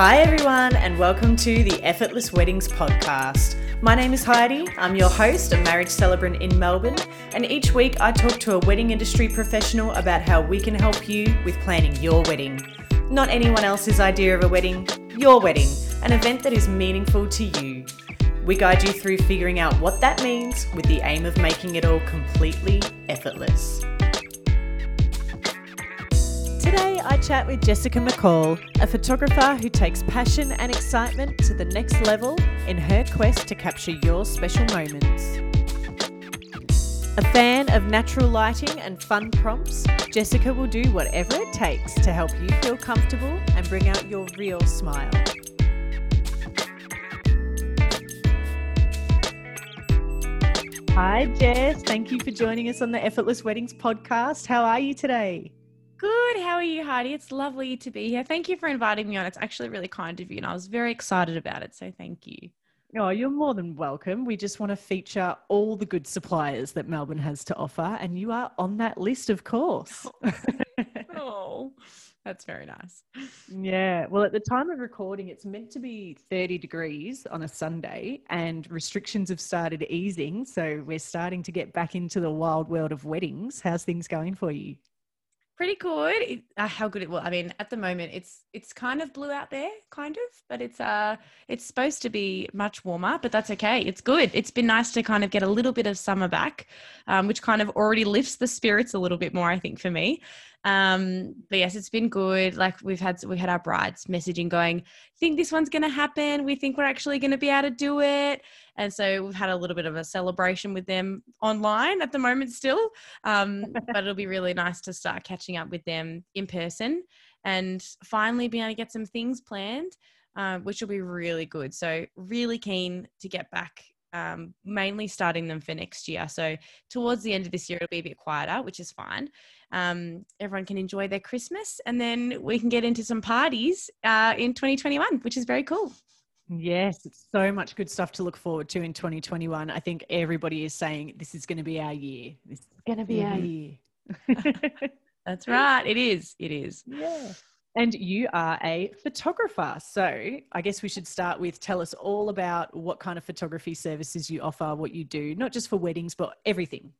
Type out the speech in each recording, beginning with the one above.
Hi, everyone, and welcome to the Effortless Weddings podcast. My name is Heidi. I'm your host, a marriage celebrant in Melbourne, and each week I talk to a wedding industry professional about how we can help you with planning your wedding. Not anyone else's idea of a wedding, your wedding, an event that is meaningful to you. We guide you through figuring out what that means with the aim of making it all completely effortless. I chat with Jessica McCall, a photographer who takes passion and excitement to the next level in her quest to capture your special moments. A fan of natural lighting and fun prompts, Jessica will do whatever it takes to help you feel comfortable and bring out your real smile. Hi, Jess. Thank you for joining us on the Effortless Weddings podcast. How are you today? Good. How are you, Heidi? It's lovely to be here. Thank you for inviting me on. It's actually really kind of you, and I was very excited about it. So thank you. Oh, you're more than welcome. We just want to feature all the good suppliers that Melbourne has to offer, and you are on that list, of course. oh, that's very nice. Yeah. Well, at the time of recording, it's meant to be 30 degrees on a Sunday, and restrictions have started easing. So we're starting to get back into the wild world of weddings. How's things going for you? Pretty good. Uh, how good it will. I mean, at the moment, it's it's kind of blue out there, kind of, but it's uh it's supposed to be much warmer, but that's okay. It's good. It's been nice to kind of get a little bit of summer back, um, which kind of already lifts the spirits a little bit more, I think, for me. Um, but yes, it's been good. Like we've had we had our brides messaging going, think this one's gonna happen. We think we're actually gonna be able to do it. And so we've had a little bit of a celebration with them online at the moment still. Um, but it'll be really nice to start catching up with them in person and finally be able to get some things planned, uh, which will be really good. So really keen to get back um, mainly starting them for next year. So towards the end of this year, it'll be a bit quieter, which is fine. Um, everyone can enjoy their Christmas, and then we can get into some parties uh, in 2021, which is very cool. Yes, it's so much good stuff to look forward to in 2021. I think everybody is saying this is going to be our year. This is going to be our year. That's right. It is. It is. Yeah. And you are a photographer. So I guess we should start with tell us all about what kind of photography services you offer, what you do, not just for weddings, but everything.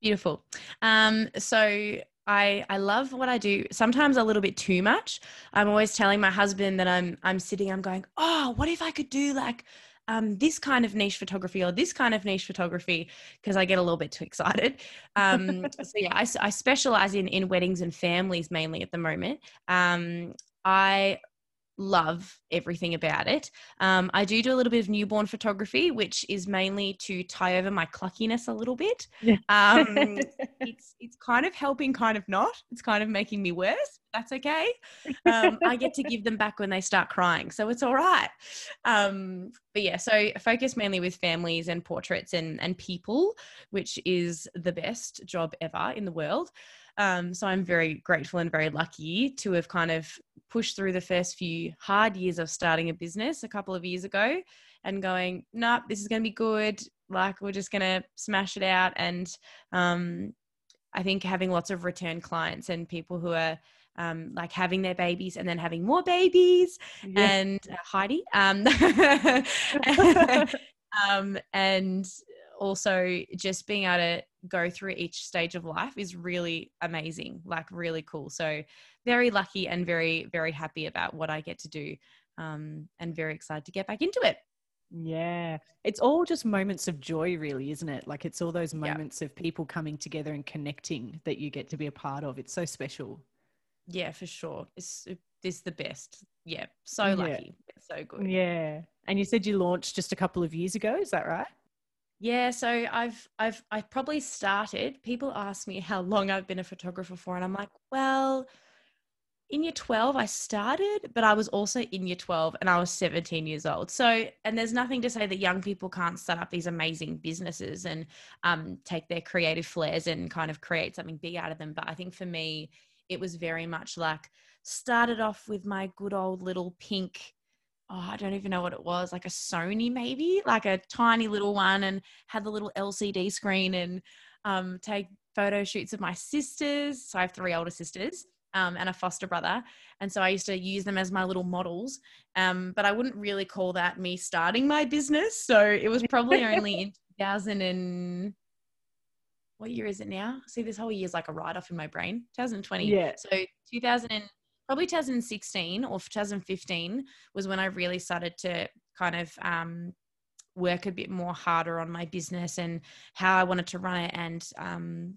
Beautiful. Um, so I I love what I do. Sometimes a little bit too much. I'm always telling my husband that I'm I'm sitting. I'm going, oh, what if I could do like um, this kind of niche photography or this kind of niche photography because I get a little bit too excited. Um, so yeah, I, I, specialize in in weddings and families mainly at the moment. Um, I love everything about it. Um, I do do a little bit of newborn photography, which is mainly to tie over my cluckiness a little bit. Yeah. Um, it's it's kind of helping, kind of not. It's kind of making me worse. That's okay. Um, I get to give them back when they start crying, so it's all right. Um, but yeah, so I focus mainly with families and portraits and and people, which is the best job ever in the world. Um, so I'm very grateful and very lucky to have kind of pushed through the first few hard years of starting a business a couple of years ago and going, nope, this is going to be good. Like we're just going to smash it out. And um, I think having lots of return clients and people who are um, like having their babies and then having more babies yeah. and uh, Heidi. Um, um, and also just being able to go through each stage of life is really amazing, like really cool. So, very lucky and very, very happy about what I get to do um, and very excited to get back into it. Yeah. It's all just moments of joy, really, isn't it? Like it's all those moments of people coming together and connecting that you get to be a part of. It's so special. Yeah, for sure. It's, it's the best. Yeah. So lucky. Yeah. So good. Yeah. And you said you launched just a couple of years ago. Is that right? Yeah, so I've I've I probably started. People ask me how long I've been a photographer for, and I'm like, well, in year 12 I started, but I was also in year 12 and I was 17 years old. So, and there's nothing to say that young people can't start up these amazing businesses and um, take their creative flares and kind of create something big out of them. But I think for me, it was very much like started off with my good old little pink oh, I don't even know what it was, like a Sony maybe, like a tiny little one, and had the little LCD screen and um, take photo shoots of my sisters. So I have three older sisters. um, and a foster brother. And so I used to use them as my little models. Um, but I wouldn't really call that me starting my business. So it was probably only in 2000 and what year is it now? See, this whole year is like a write off in my brain. 2020. Yeah. So 2000 and probably 2016 or 2015 was when I really started to kind of um, work a bit more harder on my business and how I wanted to run it and um,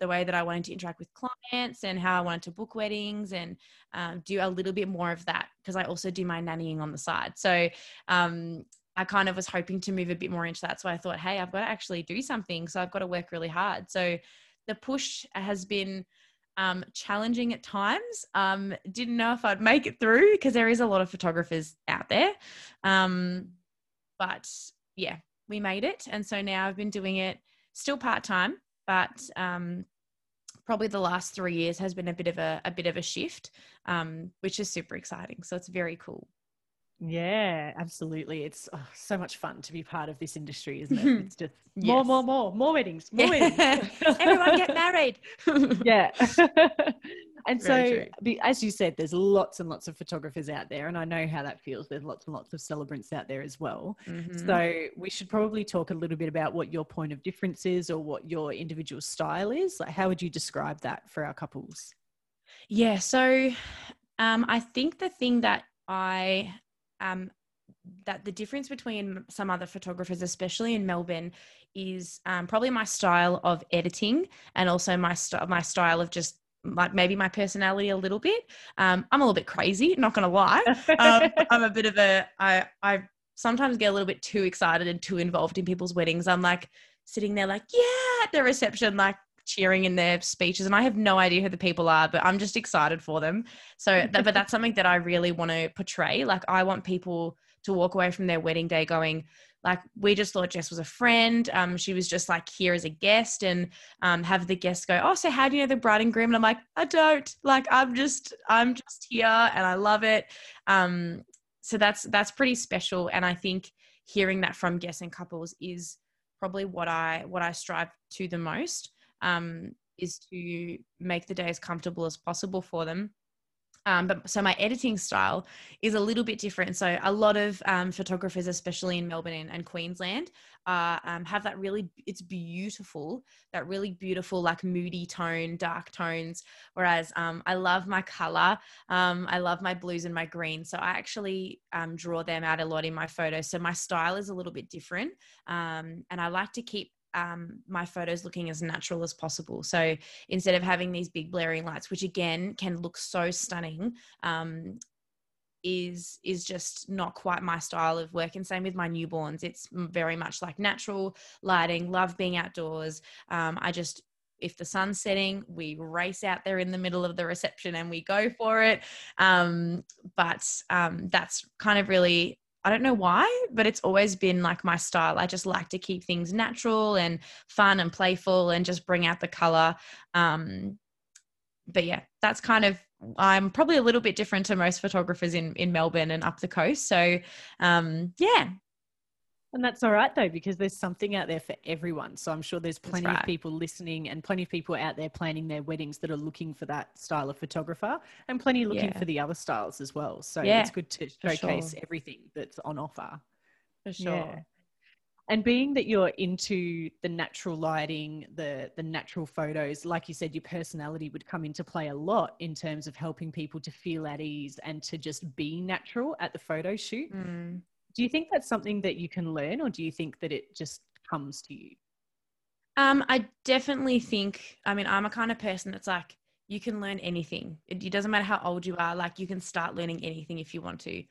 the way that I wanted to interact with clients and how I wanted to book weddings and um, do a little bit more of that because I also do my nannying on the side. So um, I kind of was hoping to move a bit more into that. So I thought, hey, I've got to actually do something. So I've got to work really hard. So the push has been um, challenging at times. Um, didn't know if I'd make it through because there is a lot of photographers out there. Um, but yeah, we made it. And so now I've been doing it still part time, but um, probably the last three years has been a bit of a, a bit of a shift, um, which is super exciting. So it's very cool. Yeah, absolutely. It's oh, so much fun to be part of this industry, isn't it? It's just more, yes. more, more, more weddings, more yeah. weddings. Everyone get married. yeah. and Very so, be, as you said, there's lots and lots of photographers out there, and I know how that feels. There's lots and lots of celebrants out there as well. Mm-hmm. So, we should probably talk a little bit about what your point of difference is or what your individual style is. Like, how would you describe that for our couples? Yeah. So, um, I think the thing that I um, that the difference between some other photographers, especially in Melbourne, is um, probably my style of editing and also my st- my style of just like maybe my personality a little bit. Um, I'm a little bit crazy, not gonna lie. Um, I'm a bit of a I I sometimes get a little bit too excited and too involved in people's weddings. I'm like sitting there like yeah at the reception like cheering in their speeches and I have no idea who the people are, but I'm just excited for them. So, that, but that's something that I really want to portray. Like, I want people to walk away from their wedding day going, like, we just thought Jess was a friend. Um, she was just like here as a guest, and um, have the guests go, oh, so how do you know the bride and groom? And I'm like, I don't. Like, I'm just, I'm just here, and I love it. Um, so that's that's pretty special, and I think hearing that from guests and couples is probably what I what I strive to the most um, is to make the day as comfortable as possible for them. Um, but so my editing style is a little bit different. So a lot of um, photographers, especially in Melbourne and, and Queensland, uh, um, have that really. It's beautiful, that really beautiful, like moody tone, dark tones. Whereas um, I love my color. Um, I love my blues and my greens. So I actually um, draw them out a lot in my photos. So my style is a little bit different, and I like to keep um, my photos looking as natural as possible. So instead of having these big blaring lights, which again can look so stunning, um, is is just not quite my style of work. And same with my newborns, it's very much like natural lighting. Love being outdoors. Um, I just if the sun's setting, we race out there in the middle of the reception and we go for it. Um, but um, that's kind of really I don't know why, but it's always been like my style. I just like to keep things natural and fun and playful and just bring out the color. Um, but yeah, that's kind of I'm probably a little bit different to most photographers in in Melbourne and up the coast. So um, yeah, and that's all right though, because there's something out there for everyone. So I'm sure there's plenty right. of people listening and plenty of people out there planning their weddings that are looking for that style of photographer and plenty looking yeah. for the other styles as well. So yeah, it's good to showcase sure. everything that's on offer. For sure. Yeah. And being that you're into the natural lighting, the the natural photos, like you said, your personality would come into play a lot in terms of helping people to feel at ease and to just be natural at the photo shoot. Mm. Do you think that's something that you can learn, or do you think that it just comes to you? Um, I definitely think. I mean, I'm a kind of person that's like you can learn anything. It, doesn't matter how old you are. Like you can start learning anything if you want to.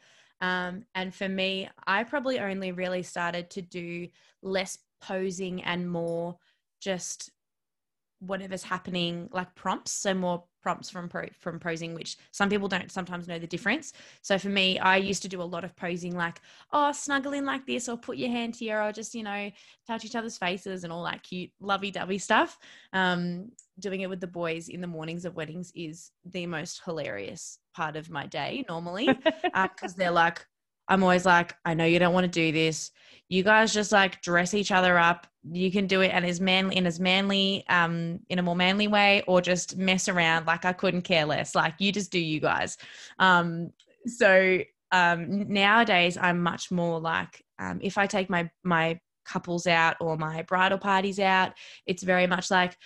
Um, and for me, I probably only really started to do less posing and more just whatever's happening, like prompts. So more prompts from pro, from posing which some people don't sometimes know the difference. So for me i used to do a lot of posing like oh snuggle in like this or put your hand here or just you know touch each other's faces and all that cute lovey-dovey stuff. Um, doing it with the boys in the mornings of weddings is the most hilarious part of my day normally because uh, they're like I'm always like, I know you don't want to do this. You guys just like dress each other up. You can do it and as manly in as manly, um, in a more manly way, or just mess around. Like I couldn't care less. Like you just do you guys. Um, so um, nowadays I'm much more like um, if I take my my couples out or my bridal parties out, it's very much like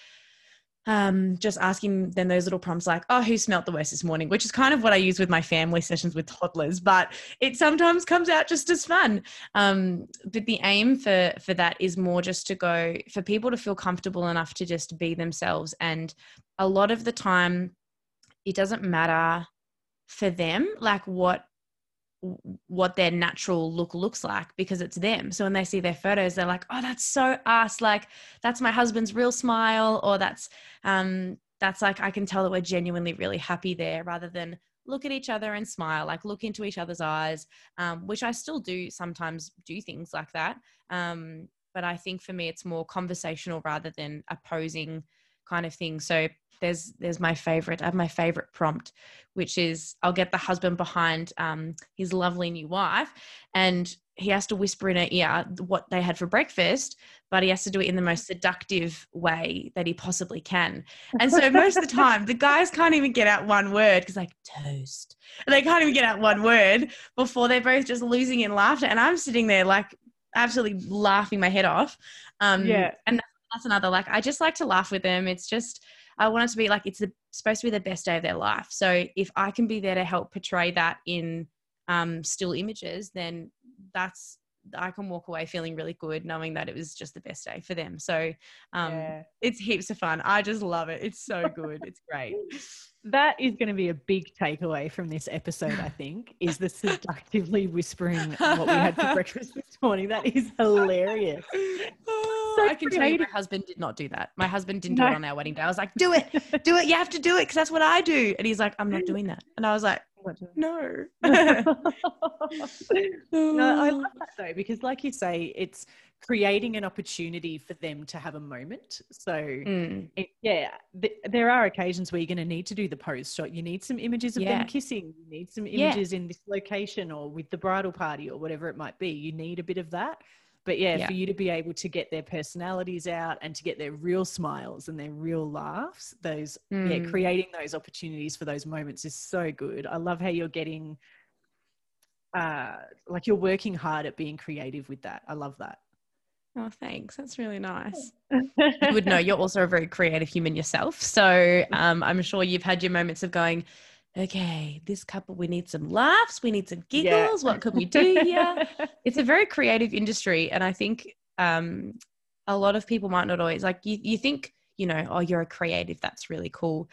um, just asking them those little prompts like, oh, who smelt the worst this morning, which is kind of what I use with my family sessions with toddlers, but it sometimes comes out just as fun. Um, but the aim for for that is more just to go for people to feel comfortable enough to just be themselves. And a lot of the time, it doesn't matter for them like what what their natural look looks like because it's them. So when they see their photos, they're like, "Oh, that's so us! Like that's my husband's real smile," or "That's um, that's like I can tell that we're genuinely really happy there," rather than look at each other and smile, like look into each other's eyes, um, which I still do sometimes do things like that. Um, but I think for me, it's more conversational rather than opposing kind of thing. So there's there's my favorite. I have my favorite prompt, which is I'll get the husband behind um, his lovely new wife, and he has to whisper in her ear what they had for breakfast, but he has to do it in the most seductive way that he possibly can. And so most of the time, the guys can't even get out one word because like toast, and they can't even get out one word before they're both just losing in laughter. And I'm sitting there like absolutely laughing my head off. Um, yeah, and that's another like I just like to laugh with them. It's just I want it to be like it's the, supposed to be the best day of their life. So if I can be there to help portray that in um, still images, then that's I can walk away feeling really good knowing that it was just the best day for them. So um, yeah. it's heaps of fun. I just love it. It's so good. it's great. That is going to be a big takeaway from this episode, I think, is the seductively whispering what we had for breakfast this morning. That is hilarious. so I can creative. tell you my husband did not do that. My husband didn't no. do it on our wedding day. I was like, do it, do it. You have to do it because that's what I do. And he's like, I'm not doing that. And I was like, no. no, I love that though, because like you say, it's creating an opportunity for them to have a moment. So, mm. it, yeah, th- there are occasions where you're going to need to do the pose shot. You need some images of yeah. them kissing. You need some images yeah. in this location or with the bridal party or whatever it might be. You need a bit of that. But yeah, yeah, for you to be able to get their personalities out and to get their real smiles and their real laughs, those mm. yeah, creating those opportunities for those moments is so good. I love how you're getting uh like you're working hard at being creative with that. I love that. Oh, thanks. That's really nice. you would know you're also a very creative human yourself. So um, I'm sure you've had your moments of going, okay, this couple, we need some laughs, we need some giggles. Yeah. What could we do here? it's a very creative industry. And I think um, a lot of people might not always like you, you think, you know, oh, you're a creative, that's really cool.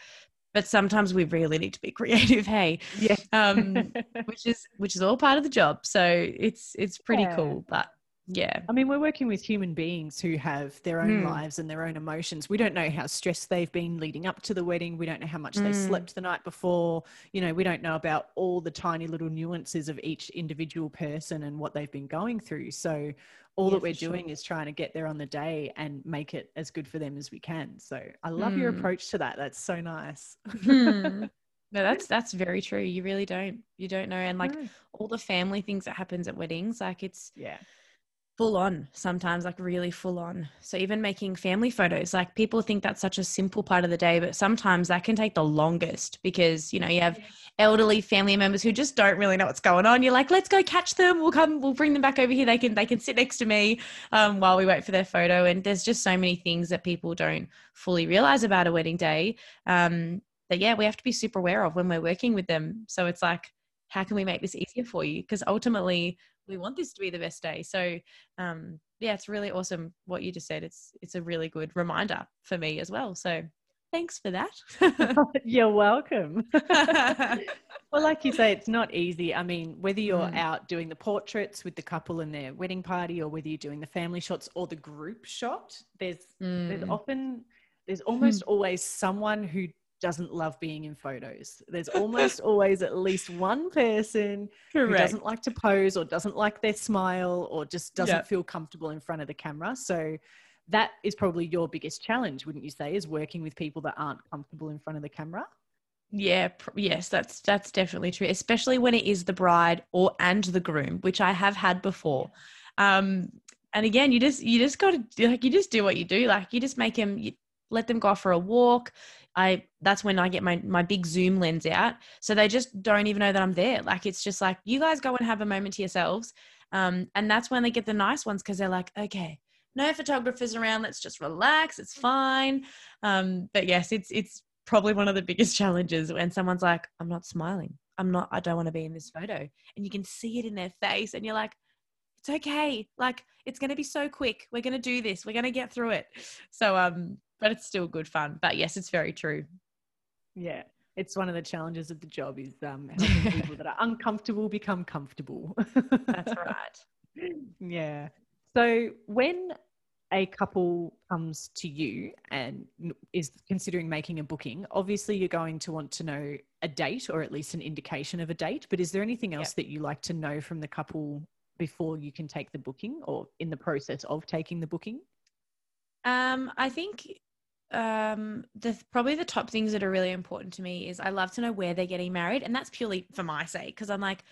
But sometimes we really need to be creative, hey. Yeah. um, which is which is all part of the job. So it's it's pretty yeah. cool. But yeah. I mean, we're working with human beings who have their own mm. lives and their own emotions. We don't know how stressed they've been leading up to the wedding. We don't know how much mm. they slept the night before. You know, we don't know about all the tiny little nuances of each individual person and what they've been going through. So, all yeah, that we're doing sure. is trying to get there on the day and make it as good for them as we can. So, I love mm. your approach to that. That's so nice. Hmm. No, that's that's very true. You really don't. You don't know, and like no. all the family things that happens at weddings, like it's yeah full on sometimes like really full on. So even making family photos like people think that's such a simple part of the day but sometimes that can take the longest because you know you have elderly family members who just don't really know what's going on. You're like let's go catch them. We'll come we'll bring them back over here. They can they can sit next to me um, while we wait for their photo. And there's just so many things that people don't fully realize about a wedding day um, that yeah we have to be super aware of when we're working with them. So it's like how can we make this easier for you? Because ultimately we want this to be the best day. So um, yeah, it's really awesome what you just said. It's it's a really good reminder for me as well. So thanks for that. you're welcome. well, like you say, it's not easy. I mean, whether you're mm. out doing the portraits with the couple and their wedding party, or whether you're doing the family shots or the group shot, there's mm. there's often there's almost always someone who doesn't love being in photos. There's almost always at least one person Correct. who doesn't like to pose or doesn't like their smile or just doesn't yep. feel comfortable in front of the camera. So that is probably your biggest challenge, wouldn't you say, is working with people that aren't comfortable in front of the camera? Yeah, pr- yes, that's that's definitely true, especially when it is the bride or and the groom, which I have had before. Um, and again, you just you just got to like you just do what you do, like you just make them you let them go off for a walk. I that's when I get my my big zoom lens out, so they just don't even know that I'm there. Like it's just like you guys go and have a moment to yourselves, um, and that's when they get the nice ones because they're like, okay, no photographers around, let's just relax, it's fine. Um, but yes, it's it's probably one of the biggest challenges when someone's like, I'm not smiling. I'm not, I don't want to be in this photo. And you can see it in their face and you're like, it's okay. Like it's going to be so quick. We're going to do this. We're going to get through it. So, um, but it's still good fun. But yes, it's very true. Yeah. It's one of the challenges of the job is um, helping people that are uncomfortable become comfortable. That's right. Yeah. So when a couple comes to you and is considering making a booking, obviously you're going to want to know a date or at least an indication of a date. But is there anything else yep. that you like to know from the couple before you can take the booking or in the process of taking the booking? Um, I think um the probably the top things that are really important to me is I love to know where they're getting married and that's purely for my sake because I'm like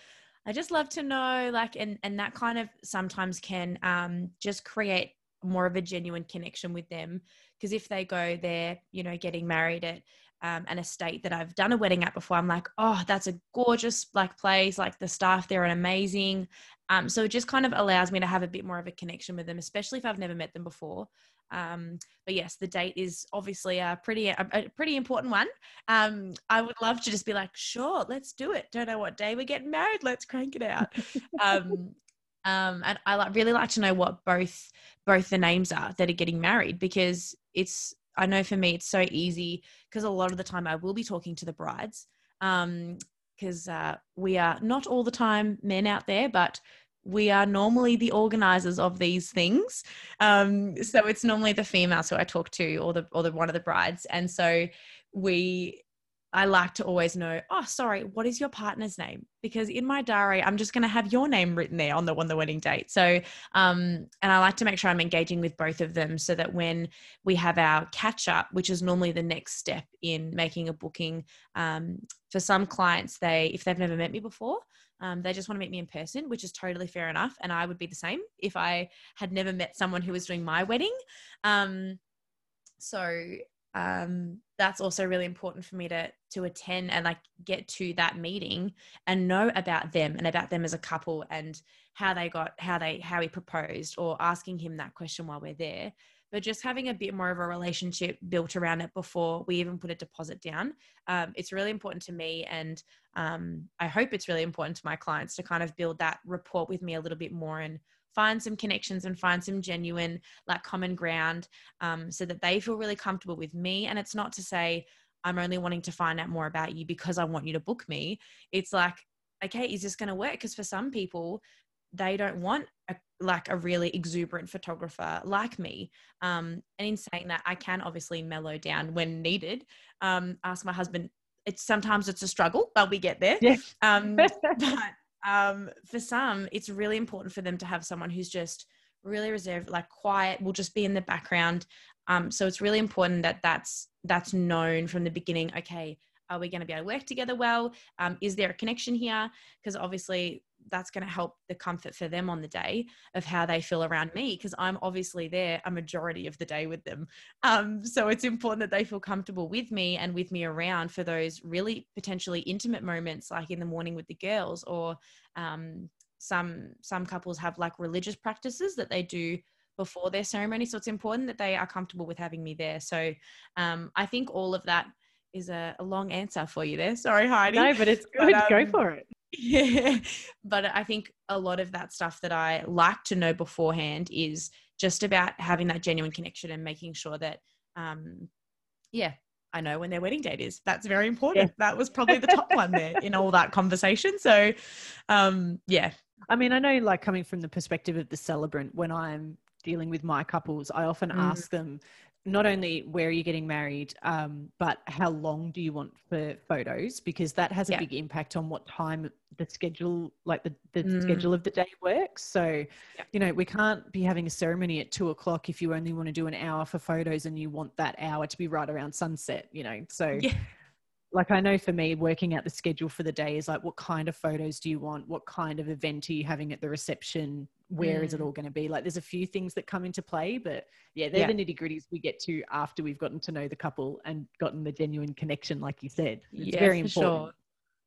I just love to know like and and that kind of sometimes can um just create more of a genuine connection with them because if they go there you know getting married at um, an estate that I've done a wedding at before I'm like oh that's a gorgeous like place like the staff there are amazing. Um, so it just kind of allows me to have a bit more of a connection with them especially if I've never met them before um, but yes the date is obviously a pretty a, a pretty important one. Um, I would love to just be like sure let's do it. Don't know what day we're getting married. Let's crank it out. Um, um, and I like, really like to know what both both the names are that are getting married because it's I know for me it's so easy because a lot of the time I will be talking to the brides because um, uh, we are not all the time men out there, but we are normally the organizers of these things. Um, so it's normally the females who I talk to or the or the one of the brides, and so we I like to always know, oh, sorry, what is your partner's name? Because in my diary, I'm just going to have your name written there on the on the wedding date. So, um, and I like to make sure I'm engaging with both of them so that when we have our catch up, which is normally the next step in making a booking, um, for some clients, they if they've never met me before, um, they just want to meet me in person, which is totally fair enough. And I would be the same if I had never met someone who was doing my wedding. Um, so um, that's also really important for me to to attend and like get to that meeting and know about them and about them as a couple and how they got how they how he proposed or asking him that question while we're there but just having a bit more of a relationship built around it before we even put a deposit down um, it's really important to me and um, i hope it's really important to my clients to kind of build that rapport with me a little bit more and find some connections and find some genuine like common ground um, so that they feel really comfortable with me. And it's not to say i'm only wanting to find out more about you because i want you to book me. It's like okay is this going to work? Because for some people they don't want a, like a really exuberant photographer like me um, and in saying that i can obviously mellow down when needed um, ask my husband it's sometimes it's a struggle but we get there yeah. um, but um, for some, it's really important for them to have someone who's just really reserved, like quiet, will just be in the background. Um, so it's really important that that's that's known from the beginning. Okay, are we going to be able to work together well? Um, is there a connection here? Because obviously that's going to help the comfort for them on the day of how they feel around me because I'm obviously there a majority of the day with them. Um, so it's important that they feel comfortable with me and with me around for those really potentially intimate moments, like in the morning with the girls, or um, some some couples have like religious practices that they do before their ceremony. So it's important that they are comfortable with having me there. So um, I think all of that is a, a, long answer for you there. Sorry, Heidi. No, but it's good. But, um, Go for it. Yeah. But I think a lot of that stuff that I like to know beforehand is just about having that genuine connection and making sure that, um, yeah, I know when their wedding date is. That's very important. Yeah. That was probably the top one there in all that conversation. So, um, yeah. I mean, I know, like coming from the perspective of the celebrant, when I'm dealing with my couples, I often mm. ask them, not only where are you getting married, um, but how long do you want for photos? Because that has a yeah. big impact on what time the schedule, like the, the mm. schedule of the day works. So, yeah. you know, we can't be having a ceremony at two o'clock if you only want to do an hour for photos and you want that hour to be right around sunset, you know. So, yeah like I know for me, working out the schedule for the day is like, what kind of photos do you want? What kind of event are you having at the reception? Where mm. is it all going to be? Like, there's a few things that come into play, but yeah, they're yeah. the nitty gritties we get to after we've gotten to know the couple and gotten the genuine connection, like you said. It's yeah, very important. Sure.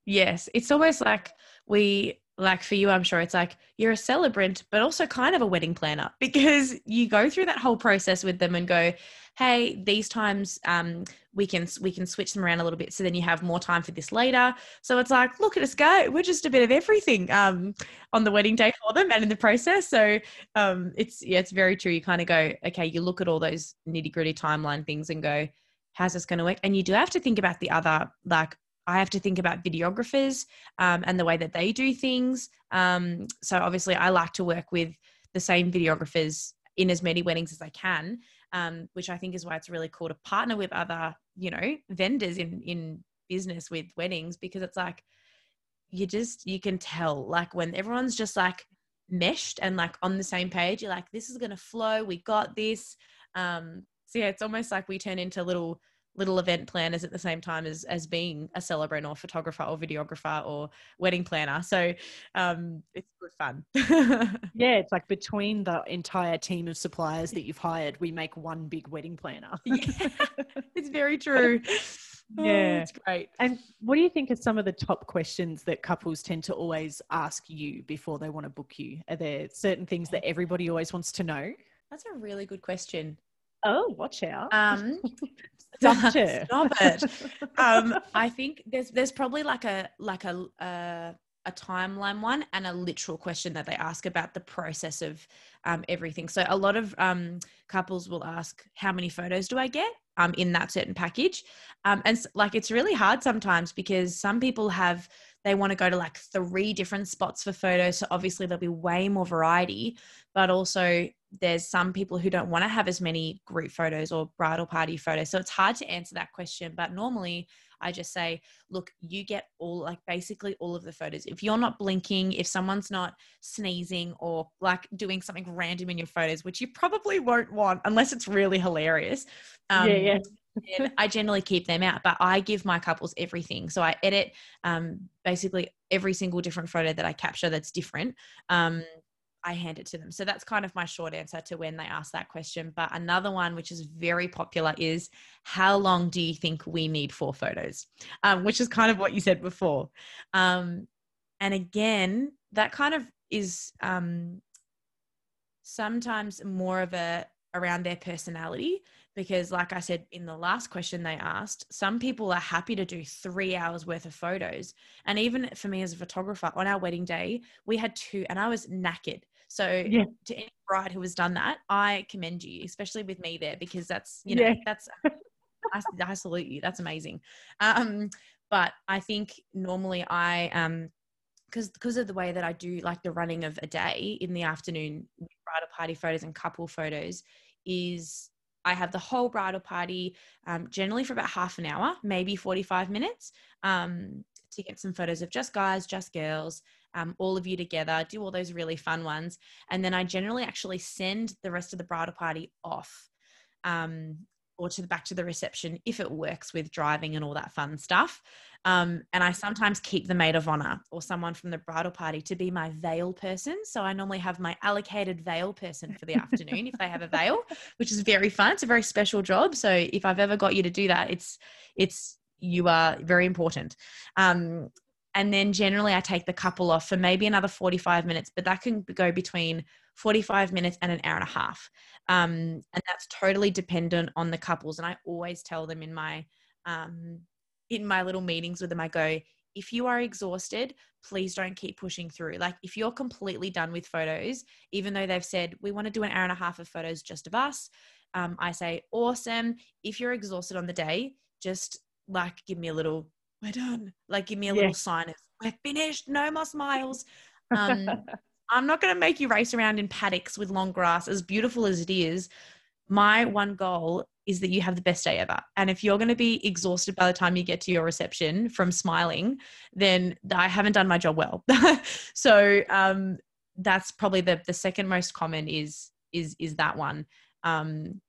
Yes, it's almost like we like for you i'm sure it's like you're a celebrant but also kind of a wedding planner because you go through that whole process with them and go hey these times um, we can we can switch them around a little bit so then you have more time for this later. So it's like look at us go. We're just a bit of everything um, on the wedding day for them and in the process. So um, it's yeah it's very true. You kind of go okay you look at all those nitty gritty timeline things and go how's this going to work and you do have to think about the other like I have to think about videographers um, and the way that they do things. Um, so obviously, I like to work with the same videographers in as many weddings as I can, um, which I think is why it's really cool to partner with other, you know, vendors in in business with weddings because it's like you just you can tell like when everyone's just like meshed and like on the same page, you're like, this is gonna flow. We got this. Um, so yeah, it's almost like we turn into little little event planners at the same time as as being a celebrant or photographer or videographer or wedding planner. So um, it's good fun. yeah, it's like between the entire team of suppliers that you've hired, we make one big wedding planner. yeah, it's very true. Yeah, oh, it's great. And what do you think are some of the top questions that couples tend to always ask you before they want to book you? Are there certain things that everybody always wants to know? That's a really good question. Oh, watch out. Um, Stop it. Stop it. Um, I think there's there's probably like a like a, a a timeline one and a literal question that they ask about the process of um, everything. So a lot of um, couples will ask, "How many photos do I get?" Um, in that certain package, um, and like it's really hard sometimes because some people have they want to go to like three different spots for photos. So obviously there'll be way more variety, but also there's some people who don't want to have as many group photos or bridal party photos. So it's hard to answer that question. But normally I just say, look, you get all like basically all of the photos. If you're not blinking, if someone's not sneezing or like doing something random in your photos, which you probably won't want unless it's really hilarious. Um, yeah, yeah and I generally keep them out, but I give my couples everything. So I edit um, basically every single different photo that I capture that's different. Um, I hand it to them. So that's kind of my short answer to when they ask that question. But another one, which is very popular, is how long do you think we need for photos? Um, which is kind of what you said before. Um, and again, that kind of is um, sometimes more of a around their personality because like i said in the last question they asked some people are happy to do three hours worth of photos and even for me as a photographer on our wedding day we had two and i was knackered so yeah. to any bride who has done that i commend you especially with me there because that's you know yeah. that's I, I salute you that's amazing um but i think normally i um because because of the way that I do like the running of a day in the afternoon bridal party photos and couple photos is I have the whole bridal party um, generally for about half an hour, maybe 45 minutes um, to get some photos of just guys, just girls, um, all of you together, do all those really fun ones. And then I generally actually send the rest of the bridal party off um, or to the back to the reception if it works with driving and all that fun stuff. Um, and I sometimes keep the maid of honor or someone from the bridal party to be my veil person. So I normally have my allocated veil person for the afternoon if they have a veil, which is very fun. It's a very special job. So if I've ever got you to do that, it's it's you are very important. Um, and then generally I take the couple off for maybe another 45 minutes, but that can go between 45 minutes and an hour and a half. Um, and that's totally dependent on the couples. And I always tell them in my um, in my little meetings with them, I go, if you are exhausted, please don't keep pushing through. Like if you're completely done with photos, even though they've said we want to do an hour and a half of photos just of us, um, I say awesome. If you're exhausted on the day, just like give me a little we're done. Like give me a yeah. little sign of we're finished. No more smiles. Um, I'm not going to make you race around in paddocks with long grass, as beautiful as it is. My one goal is that you have the best day ever. And if you're going to be exhausted by the time you get to your reception from smiling, then I haven't done my job well. so um, that's probably the the second most common is is is that one. Um,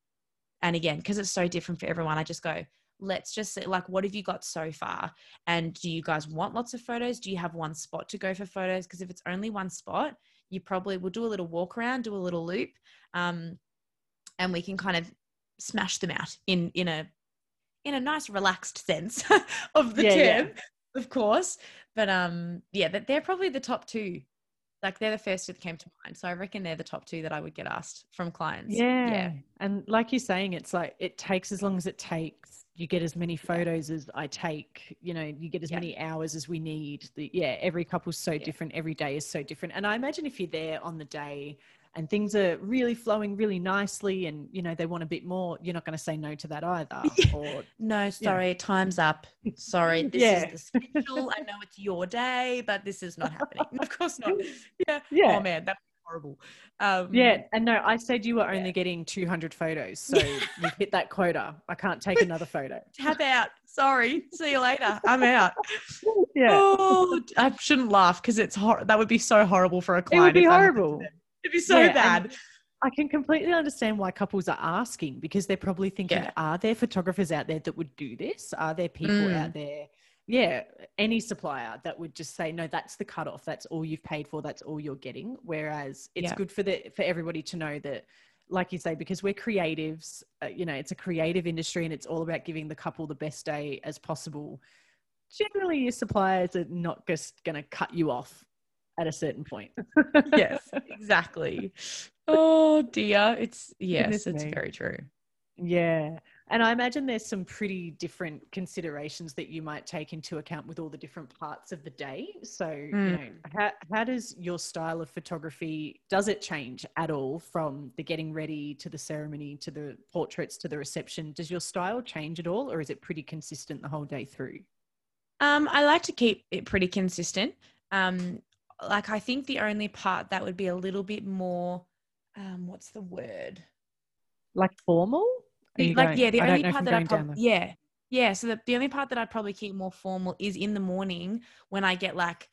and again, because it's so different for everyone, I just go, let's just say, like, what have you got so far? And do you guys want lots of photos? Do you have one spot to go for photos? Because if it's only one spot, you probably will do a little walk around, do a little loop, um, and we can kind of smash them out in in a in a nice relaxed sense of the yeah, term, yeah. of course. But um, yeah, that they're probably the top two. Like they're the first that came to mind. So I reckon they're the top two that I would get asked from clients. Yeah. yeah. And like you're saying, it's like it takes as long as it takes. You get as many photos as I take, you know, you get as many hours as we need. The, yeah, every couple's so different. Every day is so different. And I imagine if you're there on the day and things are really flowing really nicely and you know they want a bit more you're not going to say no to that either or no sorry time's up. Sorry this yeah. is the schedule. I know it's your day but this is not happening. Of course not. Yeah. Yeah. Oh man that's horrible. Um, yeah and no i said you were only yeah. getting 200 photos so you've hit that quota. I can't take another photo. Tap out. Sorry. See you later. I'm out. Yeah. Oh, i shouldn't laugh because it's hor- that would be so horrible for a client it would be horrible It'd be so yeah, bad. I can completely understand why couples are asking because they're probably thinking, yeah. are there photographers out there that would do this? Are there people mm. out there? Yeah, any supplier that would just say, no, that's the cutoff. That's all you've paid for. That's all you're getting. Whereas it's yeah. good for the for everybody to know that, like you say, because we're creatives. Uh, you know, it's a creative industry, and it's all about giving the couple the best day as possible. Generally, your suppliers are not just going to cut you off at a certain point. yes, exactly. Oh dear. It's yes, it's me. very true. Yeah. And I imagine there's some pretty different considerations that you might take into account with all the different parts of the day. So, mm. you hmm. know, how, how does your style of photography does it change at all from the getting ready to the ceremony to the portraits to the reception? Does your style change at all or is it pretty consistent the whole day through? Um, I like to keep it pretty consistent. Um, like I think the only part that would be a little bit more um what's the word? Like formal? like going, yeah, the only part that I probably yeah. Yeah, so the, the only part that I'd probably keep more formal is in the morning when I get like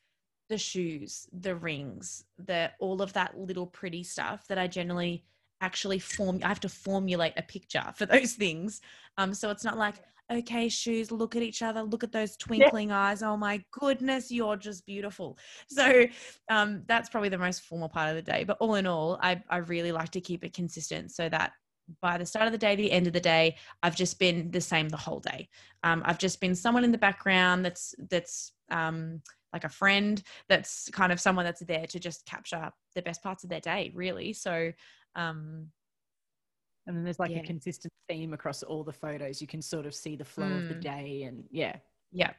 the shoes, the rings, the all of that little pretty stuff that I generally actually form I have to formulate a picture for those things. Um so it's not like okay, shoes, look at each other, look at those twinkling yeah. eyes. Oh my goodness, you're just beautiful. So um, that's probably the most formal part of the day. But all in all, I, I really like to keep it consistent so that by the start of the day, the end of the day, I've just been the same the whole day. Um, I've just been someone in the background that's that's um, like a friend, that's kind of someone that's there to just capture the best parts of their day, really. So um, and then there's like yeah. a consistent theme across all the photos you can sort of see the flow mm. of the mm. day and yeah yeah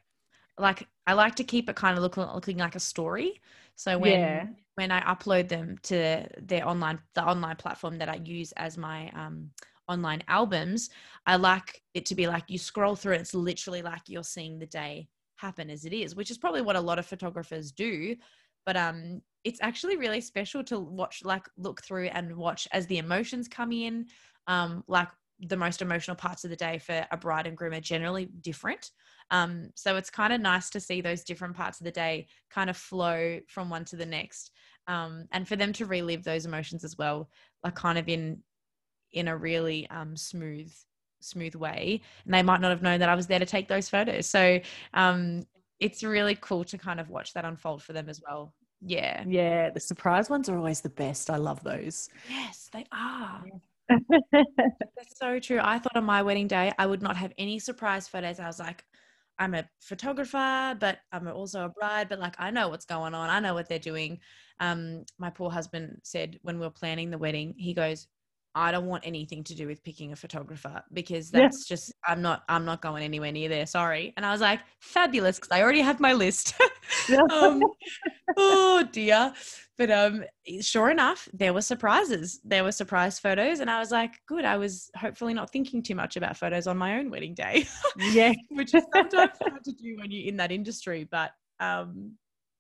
like i like to keep it kind of looking looking like a story so when yeah. when i upload them to their online the online platform that i use as my um online albums i like it to be like you scroll through it, it's literally like you're seeing the day happen as it is which is probably what a lot of photographers do but um it's actually really special to watch like look through and watch as the emotions come in um, like the most emotional parts of the day for a bride and groom are generally different. Um, so it's kind of nice to see those different parts of the day kind of flow from one to the next. Um, and for them to relive those emotions as well, like kind of in in a really um, smooth smooth way. And they might not have known that I was there to take those photos. So um, it's really cool to kind of watch that unfold for them as well. Yeah. Yeah. The surprise ones are always the best. I love those. Yes, they are. Yeah. That's so true. I thought on my wedding day I would not have any surprise photos. I was like, I'm a photographer, but I'm also a bride, but like I know what's going on. I know what they're doing. Um, my poor husband said when we were planning the wedding, he goes, I don't want anything to do with picking a photographer because that's yeah. just I'm not I'm not going anywhere near there. Sorry. And I was like, fabulous, because I already have my list. um, oh dear. But um, sure enough, there were surprises. There were surprise photos, and I was like, good. I was hopefully not thinking too much about photos on my own wedding day. yeah, which is sometimes hard to do when you're in that industry. But um,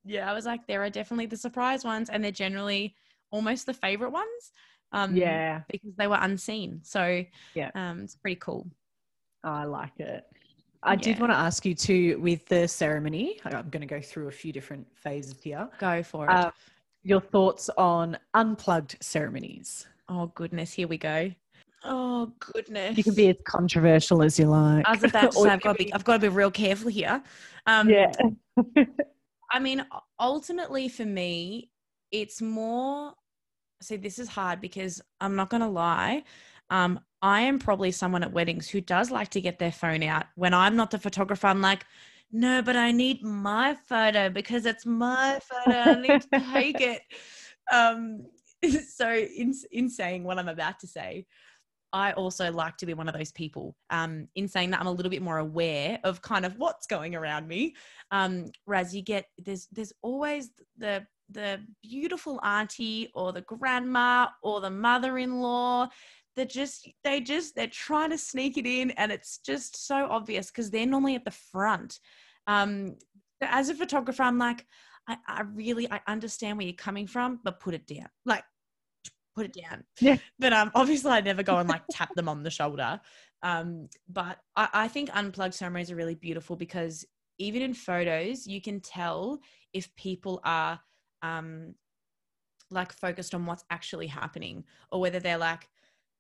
yeah, I was like, there are definitely the surprise ones, and they're generally almost the favorite ones. Um, yeah, because they were unseen. So yeah, um, it's pretty cool. Oh, I like it. I yeah. did want to ask you too with the ceremony. I'm going to go through a few different phases here. Go for it. Uh, your thoughts on unplugged ceremonies? Oh, goodness. Here we go. Oh goodness. You can be as controversial as you like. I was about to say I've got, to be, I've got to be real careful here. Um, yeah. I mean, ultimately for me, it's more. See, this is hard because I'm not going to lie. Um, I am probably someone at weddings who does like to get their phone out. When I'm not the photographer, I'm like, no, but I need my photo because it's my photo. I need to take it. Um, so, in, in saying what I'm about to say, I also like to be one of those people. Um, in saying that, I'm a little bit more aware of kind of what's going around me. Um, whereas you get there's there's always the the beautiful auntie or the grandma or the mother-in-law that just they just they're trying to sneak it in, and it's just so obvious because they're normally at the front. Um, as a photographer, I'm like, I, I really I understand where you're coming from, but put it down. Like put it down. Yeah. But um, obviously, I never go and like tap them on the shoulder. Um, but I, I think unplugged ceremonies are really beautiful because even in photos, you can tell if people are um, like focused on what's actually happening or whether they're like,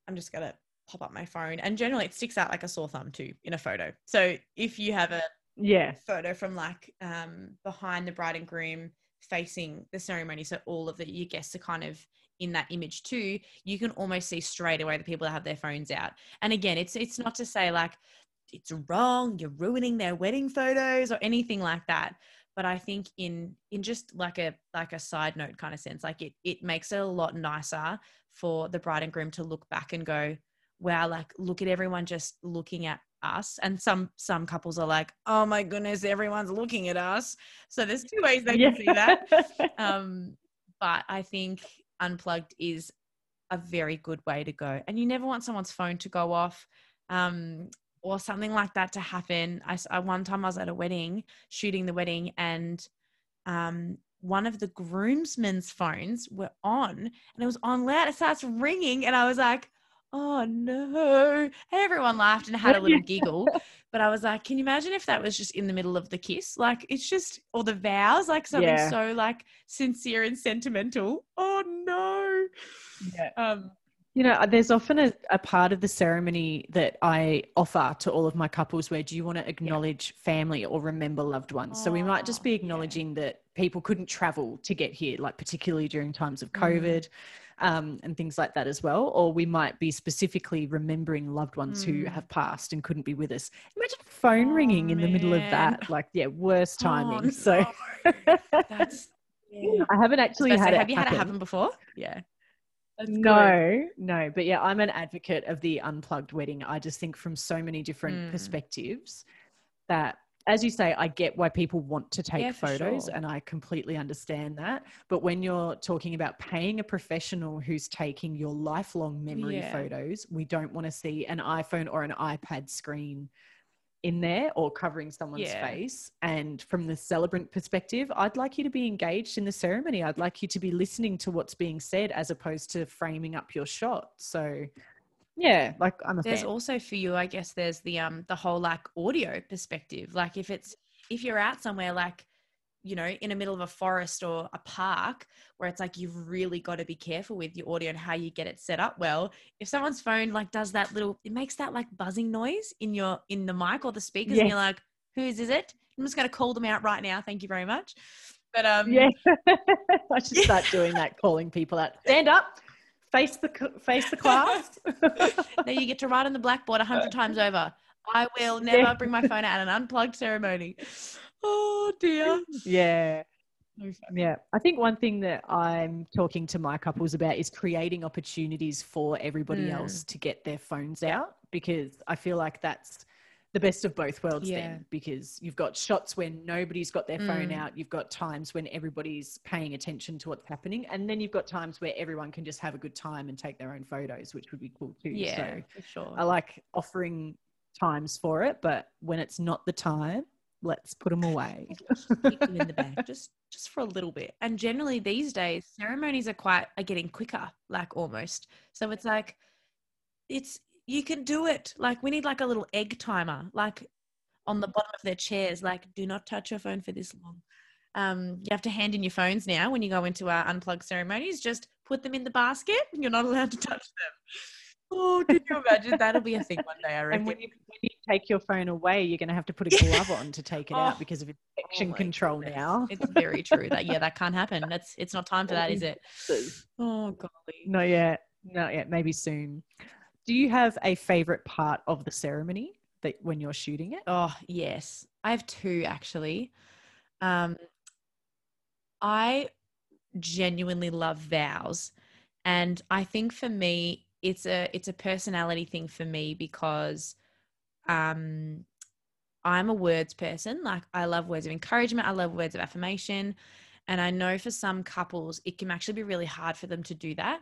I'm just gonna pop up my phone. And generally, it sticks out like a sore thumb too in a photo. So if you have a Yeah. photo from like um, behind the bride and groom facing the ceremony. So all of the your guests are kind of in that image too. You can almost see straight away the people that have their phones out. And again, it's it's not to say like it's wrong, you're ruining their wedding photos or anything like that. But I think in in just like a like a side note kind of sense, like it it makes it a lot nicer for the bride and groom to look back and go, wow, like look at everyone just looking at us. And some some couples are like oh my goodness everyone's looking at us. So there's two ways they can see that. Um but i think unplugged is a very good way to go. And you never want someone's phone to go off. Um or something like that to happen i, I one time i was at a wedding shooting the wedding and um one of the groomsmen's phones were on and it was on loud it starts ringing and i was like oh no. And everyone laughed and had a little giggle. But I was like, can you imagine if that was just in the middle of the kiss? Like it's just, or the vows, like something Yeah. so like sincere and sentimental. Oh no. Yeah. Um, You know, there's often a, a part of the ceremony that I offer to all of my couples where do you want to acknowledge family or remember loved ones? so we might just Oh, be yeah. acknowledging that people couldn't travel to get here, like particularly during times of Mm. COVID um, and things like that as well. Or we might be specifically remembering loved ones who Mm. have passed and couldn't be with us. Imagine a phone Oh, ringing in the middle of that. Like, yeah, worst timing. oh, So no. that's, yeah. I haven't actually had say, it have you had it happen. happen before? Yeah. No, no, but yeah, I'm an advocate of the unplugged wedding. I just think from so many different Mm. perspectives that, as you say, I get why people want to take Yeah, photos sure. and I completely understand that. But when you're talking about paying a professional who's taking your lifelong memory Yeah. photos, we don't want to see an iPhone or an iPad screen in there or covering someone's Yeah. face. And from the celebrant perspective, I'd like you to be engaged in the ceremony. I'd like you to be listening to what's being said as opposed to framing up your shot. So, yeah, like I'm a there's fan. also for you i guess there's the um the whole like audio perspective like if it's if you're out somewhere like you know in the middle of a forest or a park where it's like you've really got to be careful with your audio and how you get it set up. Well if someone's phone like does that little it makes that like buzzing noise in your in the mic or the speakers Yeah. and you're like whose is it? I'm just going to call them out right now. Thank you very much. But um yeah, I should start doing that, calling people out. Stand up, face the face the class. now you get to write on the blackboard a hundred times over. I will never Yeah. bring my phone out at an unplugged ceremony oh dear yeah. Yeah, I think one thing that I'm talking to my couples about is creating opportunities for everybody Mm. else to get their phones out because I feel like that's the best of both worlds Yeah. then because you've got shots when nobody's got their phone Mm. out, you've got times when everybody's paying attention to what's happening, and then you've got times where everyone can just have a good time and take their own photos, which would be cool too. yeah So for sure I like offering times for it, but when it's not the time, let's put them away. keep them in the bag just just for a little bit and generally these days ceremonies are quite are getting quicker like almost so it's like it's you can do it like we need like a little egg timer like on the bottom of their chairs like do not touch your phone for this long um, you have to hand in your phones now when you go into our unplugged ceremonies just put them in the basket you're not allowed to touch them Oh, can you imagine? That'll be a thing one day, I reckon. And when you, when you take your phone away, you're going to have to put a glove on to take it Oh, out because of infection my control goodness. now. It's very true. That yeah, that can't happen. That's it's not time for that, is it? Oh golly. Not yet. Not yet. Maybe soon. Do you have a favorite part of the ceremony that when you're shooting it? Oh yes, I have two actually. Um, I genuinely love vows, and I think for me, it's a it's a personality thing for me because, um, I'm a words person. Like I love words of encouragement. I love words of affirmation, and I know for some couples it can actually be really hard for them to do that.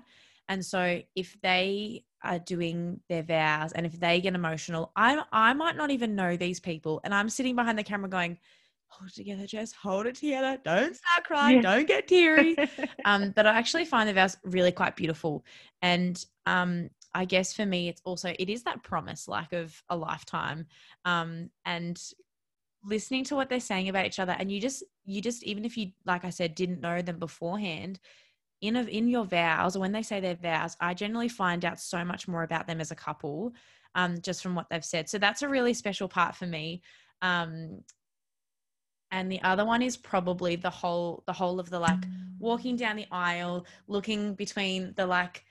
And so if they are doing their vows and if they get emotional, I I might not even know these people, and I'm sitting behind the camera going, "Hold it together, Jess. Hold it together. Don't start crying. Yeah. Don't get teary." um, but I actually find the vows really quite beautiful, and um, I guess for me, it's also it is that promise, like of a lifetime, um, and listening to what they're saying about each other, and you just you just even if you like I said didn't know them beforehand, in of in your vows or when they say their vows, I generally find out so much more about them as a couple, um, just from what they've said. So that's a really special part for me. Um, and the other one is probably the whole the whole of the like walking down the aisle, looking between the like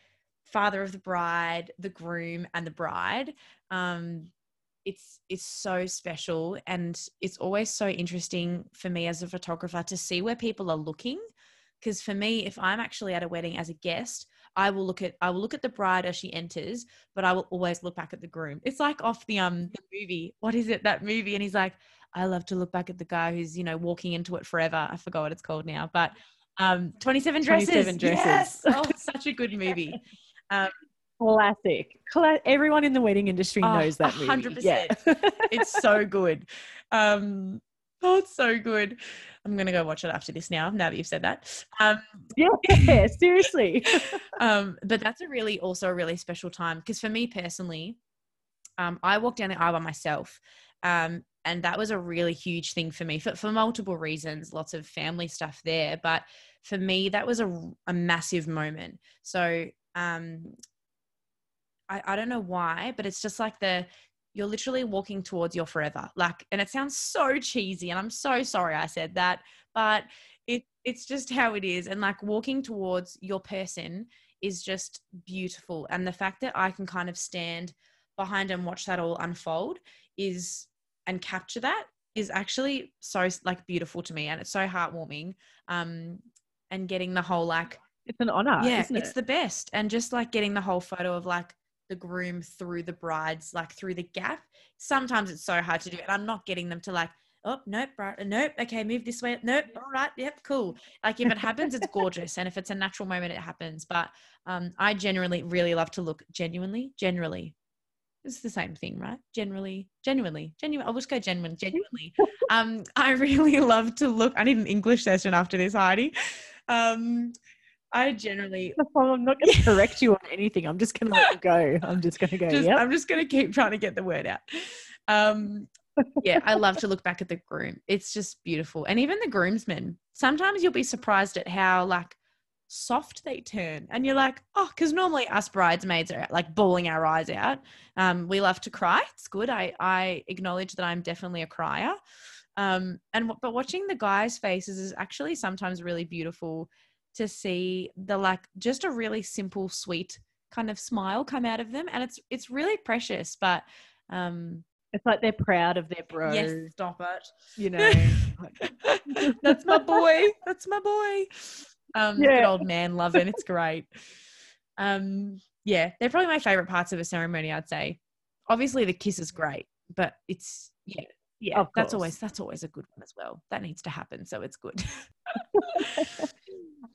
father of the bride, the groom, and the bride. Um, it's it's so special, and it's always so interesting for me as a photographer to see where people are looking. Because for me, if I'm actually at a wedding as a guest, I will look at I will look at the bride as she enters, but I will always look back at the groom. It's like off the um the movie. What is it that movie? And he's like, I love to look back at the guy who's you know walking into it forever. I forgot what it's called now, but um 27 dresses. 27 Dresses. Yes! Oh, such a good movie. Um, Classic. Cla- Everyone in the wedding industry Oh, knows that movie. 100%. Yeah. it's so good. Um, oh, it's so good. I'm gonna go watch it after this now. Now that you've said that. Um, yeah, seriously. um, but that's a really also a really special time because for me personally, um, I walked down the aisle by myself, um, and that was a really huge thing for me for, for multiple reasons. Lots of family stuff there, but for me, that was a, a massive moment. So um, I, I don't know why, but it's just like the you're literally walking towards your forever. Like, and it sounds so cheesy, and I'm so sorry I said that, but it it's just how it is. And like walking towards your person is just beautiful. And the fact that I can kind of stand behind and watch that all unfold is and capture that is actually so like beautiful to me and it's so heartwarming um and getting the whole like It's an honor, yeah isn't it's the best. And just like getting the whole photo of like the groom through the brides like through the gap sometimes it's so hard to do. And i'm not getting them to like oh nope right nope okay move this way nope all right yep cool. Like if it happens it's gorgeous. And if it's a natural moment it happens. But um i generally really love to look genuinely generally. It's the same thing right? Generally genuinely genuine i'll just go genuine genuinely. Um i really love to look i need an english session after this heidi. Um i generally I'm not going to correct you on anything. I'm just going to let you go. I'm just going to go, just, yep. I'm just going to keep trying to get the word out. Um, yeah, I love to look back at the groom. It's just beautiful. And even the groomsmen, sometimes you'll be surprised at how like soft they turn. And you're like, oh, because normally us bridesmaids are like bawling our eyes out. Um, we love to cry. It's good. I, I acknowledge that I'm definitely a crier. Um, and but watching the guys' faces is actually sometimes really beautiful to see the like just a really simple, sweet kind of smile come out of them, and it's it's really precious. But um, It's like they're proud of their bro. yes, stop it. You know. That's my boy. That's my boy. Um, good Yeah. old man loving. It's great. Um, yeah, they're probably my favorite parts of a ceremony. I'd say. Obviously, the kiss is great, but it's yeah, yeah. That's always that's always a good one as well. That needs to happen, so it's good.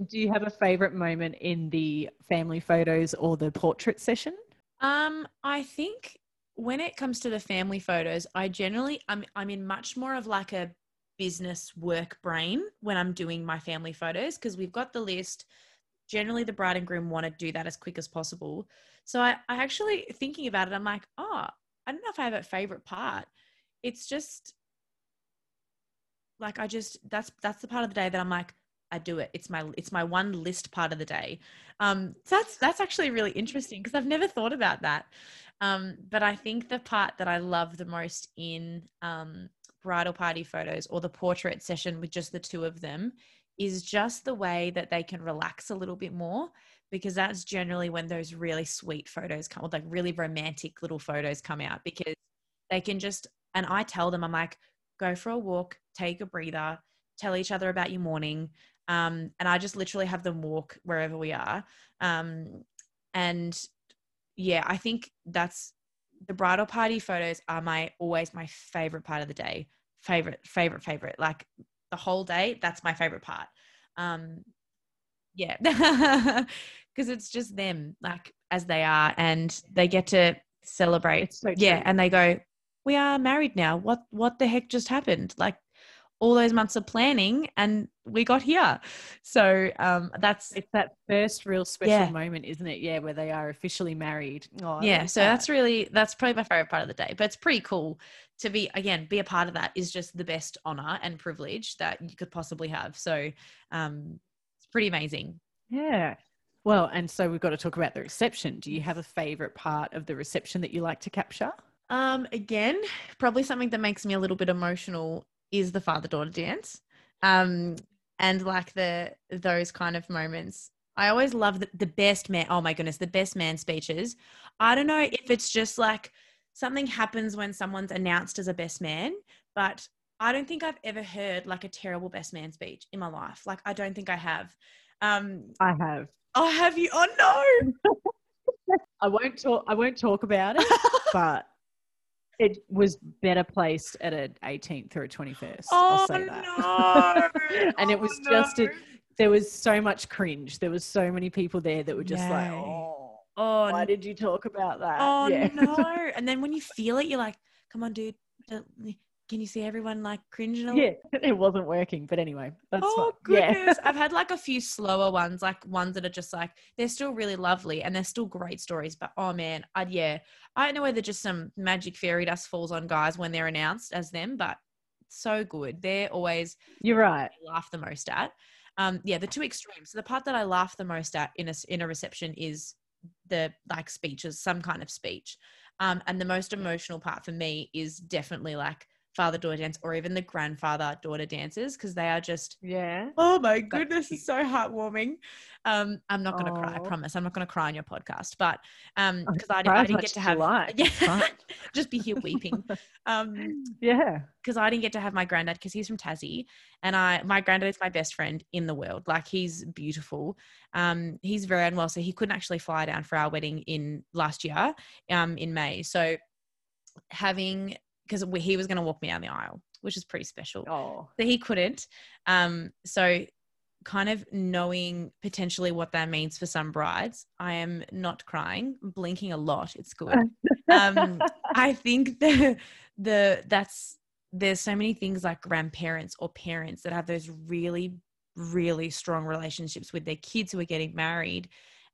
Do you have a favorite moment in the family photos or the portrait session? Um, I think when it comes to the family photos, I generally I'm I'm in much more of like a business work brain when I'm doing my family photos because we've got the list. Generally, the bride and groom want to do that as quick as possible. So I, I actually thinking about it, I'm like, oh, I don't know if I have a favorite part. It's just like I just that's that's the part of the day that I'm like, I do it. It's my it's my one list part of the day. Um, so that's that's actually really interesting because I've never thought about that. Um, but I think the part that I love the most in um, bridal party photos or the portrait session with just the two of them is just the way that they can relax a little bit more because that's generally when those really sweet photos come like really romantic little photos come out because they can just and I tell them I'm like go for a walk take a breather tell each other about your morning um, and I just literally have them walk wherever we are. Um, and yeah I think that's the bridal party photos are my always my favorite part of the day. Favorite favorite favorite. Like the whole day that's my favorite part. Um yeah. Because it's just them like as they are and they get to celebrate. So yeah and they go we are married now. What what the heck just happened? Like all those months of planning and we got here. So um that's it's that first real special Yeah. moment isn't it? Yeah where they are officially married. Oh, yeah love so that. that's really that's probably my favorite part of the day but it's pretty cool to be again be a part of that is just the best honor and privilege that you could possibly have. So um it's pretty amazing. Yeah. Well and so we've got to talk about the reception. Do you have a favorite part of the reception that you like to capture? Um again probably something that makes me a little bit emotional is the father daughter dance. Um and like the those kind of moments i always love the, the best man oh my goodness the best man speeches. I don't know if it's just like something happens when someone's announced as a best man but i don't think i've ever heard like a terrible best man speech in my life. Like i don't think i have. Um i have. Oh have you? Oh no. I won't talk i won't talk about it but it was better placed at an 18th or a 21st oh i'll say that. no. And it Oh, was just a, there was so much cringe. There was so many people there that were just like oh oh why did you talk about that? Oh yeah. no! And then when you feel it, you're like, "Come on, dude! don't- Can you see everyone like cringing?" A yeah it wasn't working but anyway that's oh fine yeah goodness! I've had like a few slower ones, like ones that are just like they're still really lovely and they're still great stories. But oh man, I'd, yeah, I don't know whether just some magic fairy dust falls on guys when they're announced as them, but so good. They're always you're right laugh the most at. Um, yeah, the two extremes. So the part that I laugh the most at in a in a reception is the like speeches, some kind of speech. Um, and the most emotional part for me is definitely like father daughter dance or even the grandfather daughter dances because they are just yeah oh my goodness, it's so heartwarming. Um, I'm not gonna cry, I promise. I'm not gonna cry on your podcast, but um, because I, didn't- I didn't get to have like, yeah, just be here weeping. Um, yeah because I didn't get to have my granddad because he's from Tassie, and I my granddad is my best friend in the world. Like he's beautiful. Um, he's very unwell, so he couldn't actually fly down for our wedding in last year, um, in May. So having because he was going to walk me down the aisle, which is pretty special. oh So he couldn't. Um, so kind of knowing potentially what that means for some brides, I am not crying, blinking a lot. It's good um i think the the that's there's so many things like grandparents or parents that have those really really strong relationships with their kids who are getting married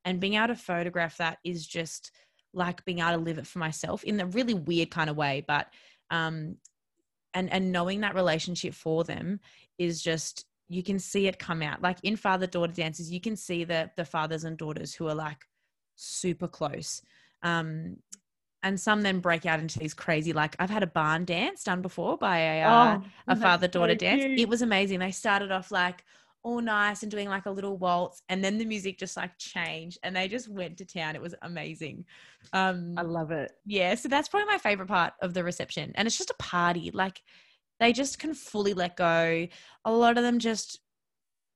and being able to photograph that is just like being able to live it for myself in a really weird kind of way but um and and knowing that relationship for them is just you can see it come out. Like in father daughter dances you can see the the fathers and daughters who are like super close. Um and some then break out into these crazy like i've had a barn dance done before by a, uh, a Oh, that's father daughter so dance. it was amazing. They started off like all nice and doing like a little waltz and then the music just like changed and they just went to town. It was amazing. Um i love it. yeah so that's probably my favorite part of the reception and it's just a party like they just can fully let go. A lot of them just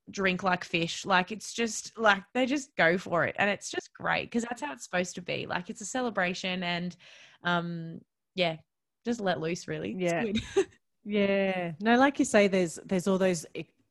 drink like fish like it's just like they just go for it and it's just great because that's how it's supposed to be like it's a celebration and um yeah just let loose really. Yeah. Yeah. No, like you say, there's there's all those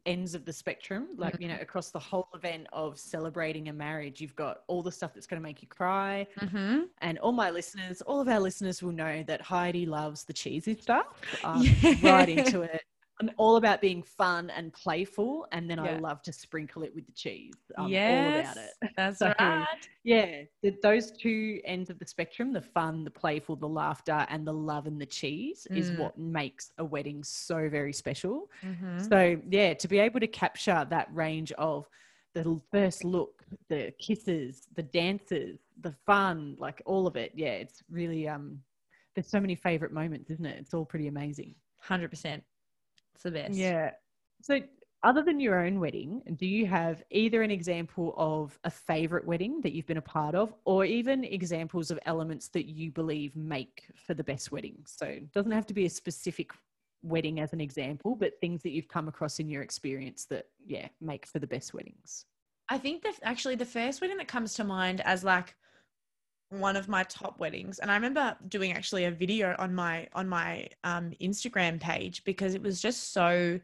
ends of the spectrum. Like, you know, Mm-hmm. across the whole event of celebrating a marriage, you've got all the stuff that's going to make you cry. Mhm. And all my listeners, all of our listeners will know that Heidi loves the cheesy stuff. Um, Yeah. Right into it. I'm all about being fun and playful, and then I love to sprinkle it with the cheese. I'm all yes, about it. that's So, right. Yeah, the, those two ends of the spectrum, the fun, the playful, the laughter, and the love and the cheese is Mm. what makes a wedding so very special. Mhm. So, yeah, to be able to capture that range of the first look, the kisses, the dances, the fun, like all of it. Yeah, it's really, um, there's so many favorite moments, isn't it? It's all pretty amazing. Hundred percent. It's the best. Yeah. So, other than your own wedding, do you have either an example of a favorite wedding that you've been a part of, or even examples of elements that you believe make for the best wedding? So, it doesn't have to be a specific wedding as an example, but things that you've come across in your experience that, yeah, make for the best weddings. I think that actually the first wedding that comes to mind as like one of my top weddings, and I remember doing actually a video on my on my um, Instagram page because it was just so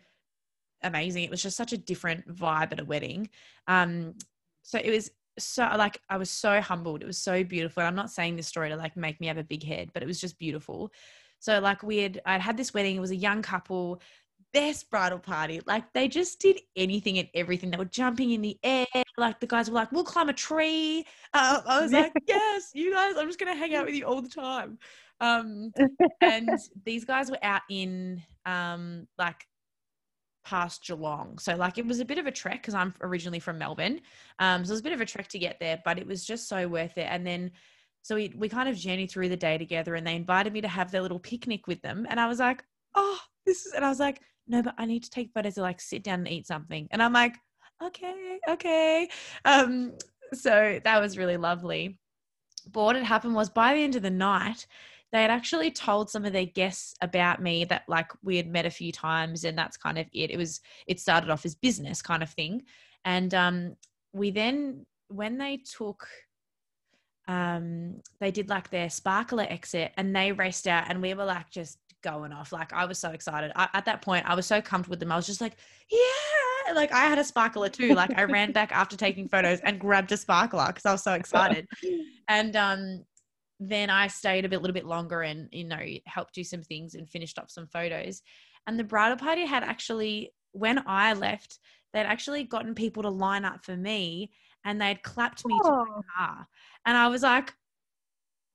amazing. It was just such a different vibe at a wedding. Um, so it was so like I was so humbled. It was so beautiful. And I'm not saying this story to like make me have a big head, but it was just beautiful. So like we had I'd had this wedding. It was a young couple best bridal party. Like they just did anything and everything. They were jumping in the air. Like the guys were like, "We'll climb a tree." Uh, I was like, "Yes, you guys. I'm just gonna hang out with you all the time." Um, and these guys were out in um, like past Geelong, so like it was a bit of a trek because I'm originally from Melbourne. Um, so it was a bit of a trek to get there, but it was just so worth it. And then. So we, we kind of journeyed through the day together and they invited me to have their little picnic with them. And I was like, oh, this is, and I was like, no, but I need to take photos to like sit down and eat something. And I'm like, okay, okay. Um, so that was really lovely. But what had happened was by the end of the night, they had actually told some of their guests about me that like we had met a few times and that's kind of it. It was, it started off as business kind of thing. And um, we then, when they took, um, they did like their sparkler exit and they raced out and we were like just going off. Like I was so excited. I, at that point, I was so comfortable with them. I was just like, yeah, like I had a sparkler too. Like I ran back after taking photos and grabbed a sparkler because I was so excited. And um, then I stayed a bit, little bit longer and you know helped do some things and finished up some photos. And the bridal party had actually, when I left, they'd actually gotten people to line up for me and they'd clapped me to my Oh. car. And I was like,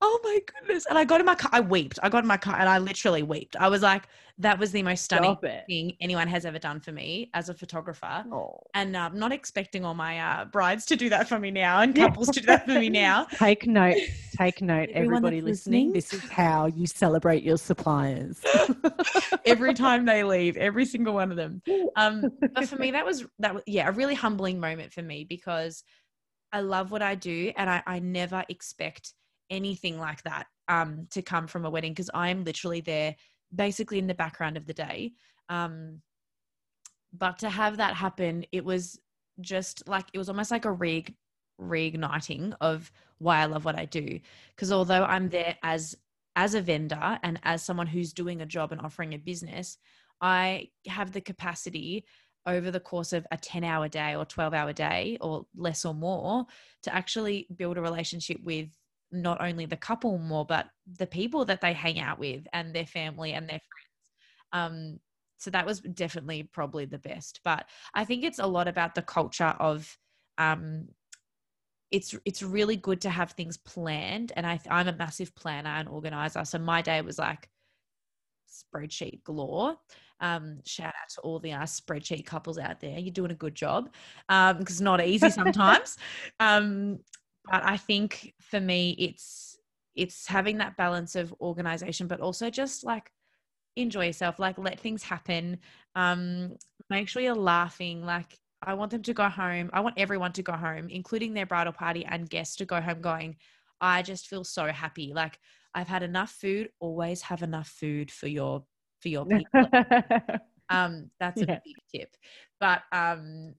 oh my goodness. And I got in my car, I wept. I got in my car and I literally wept. I was like, that was the most stunning thing anyone has ever done for me as a photographer. Oh. And I'm not expecting all my uh, brides to do that for me now and couples to do that for me now. Take note, take note, everybody listening. listening. This is how you celebrate your suppliers. every time they leave, every single one of them. Um, but for me, that was that was yeah, a really humbling moment for me because I love what I do and I, I never expect anything like that um to come from a wedding because I am literally there basically in the background of the day. Um but to have that happen, it was just like it was almost like a re reigniting of why I love what I do. Because although I'm there as as a vendor and as someone who's doing a job and offering a business, I have the capacity over the course of a 10 hour day or 12 hour day or less or more to actually build a relationship with not only the couple more, but the people that they hang out with and their family and their friends. Um, so that was definitely probably the best. But I think it's a lot about the culture of um, it's it's really good to have things planned. And I, i'm a massive planner and organizer. So my day was like spreadsheet galore. Um, shout out to all the uh, spreadsheet couples out there. You're doing a good job because it's not easy sometimes. Um, but i think for me it's it's having that balance of organization but also just like enjoy yourself like let things happen um, make sure you're laughing like I want them to go home. I want everyone to go home, including their bridal party and guests to go home going, I just feel so happy. Like I've had enough food, always have enough food for your for your people. um that's a Yeah. big tip. But um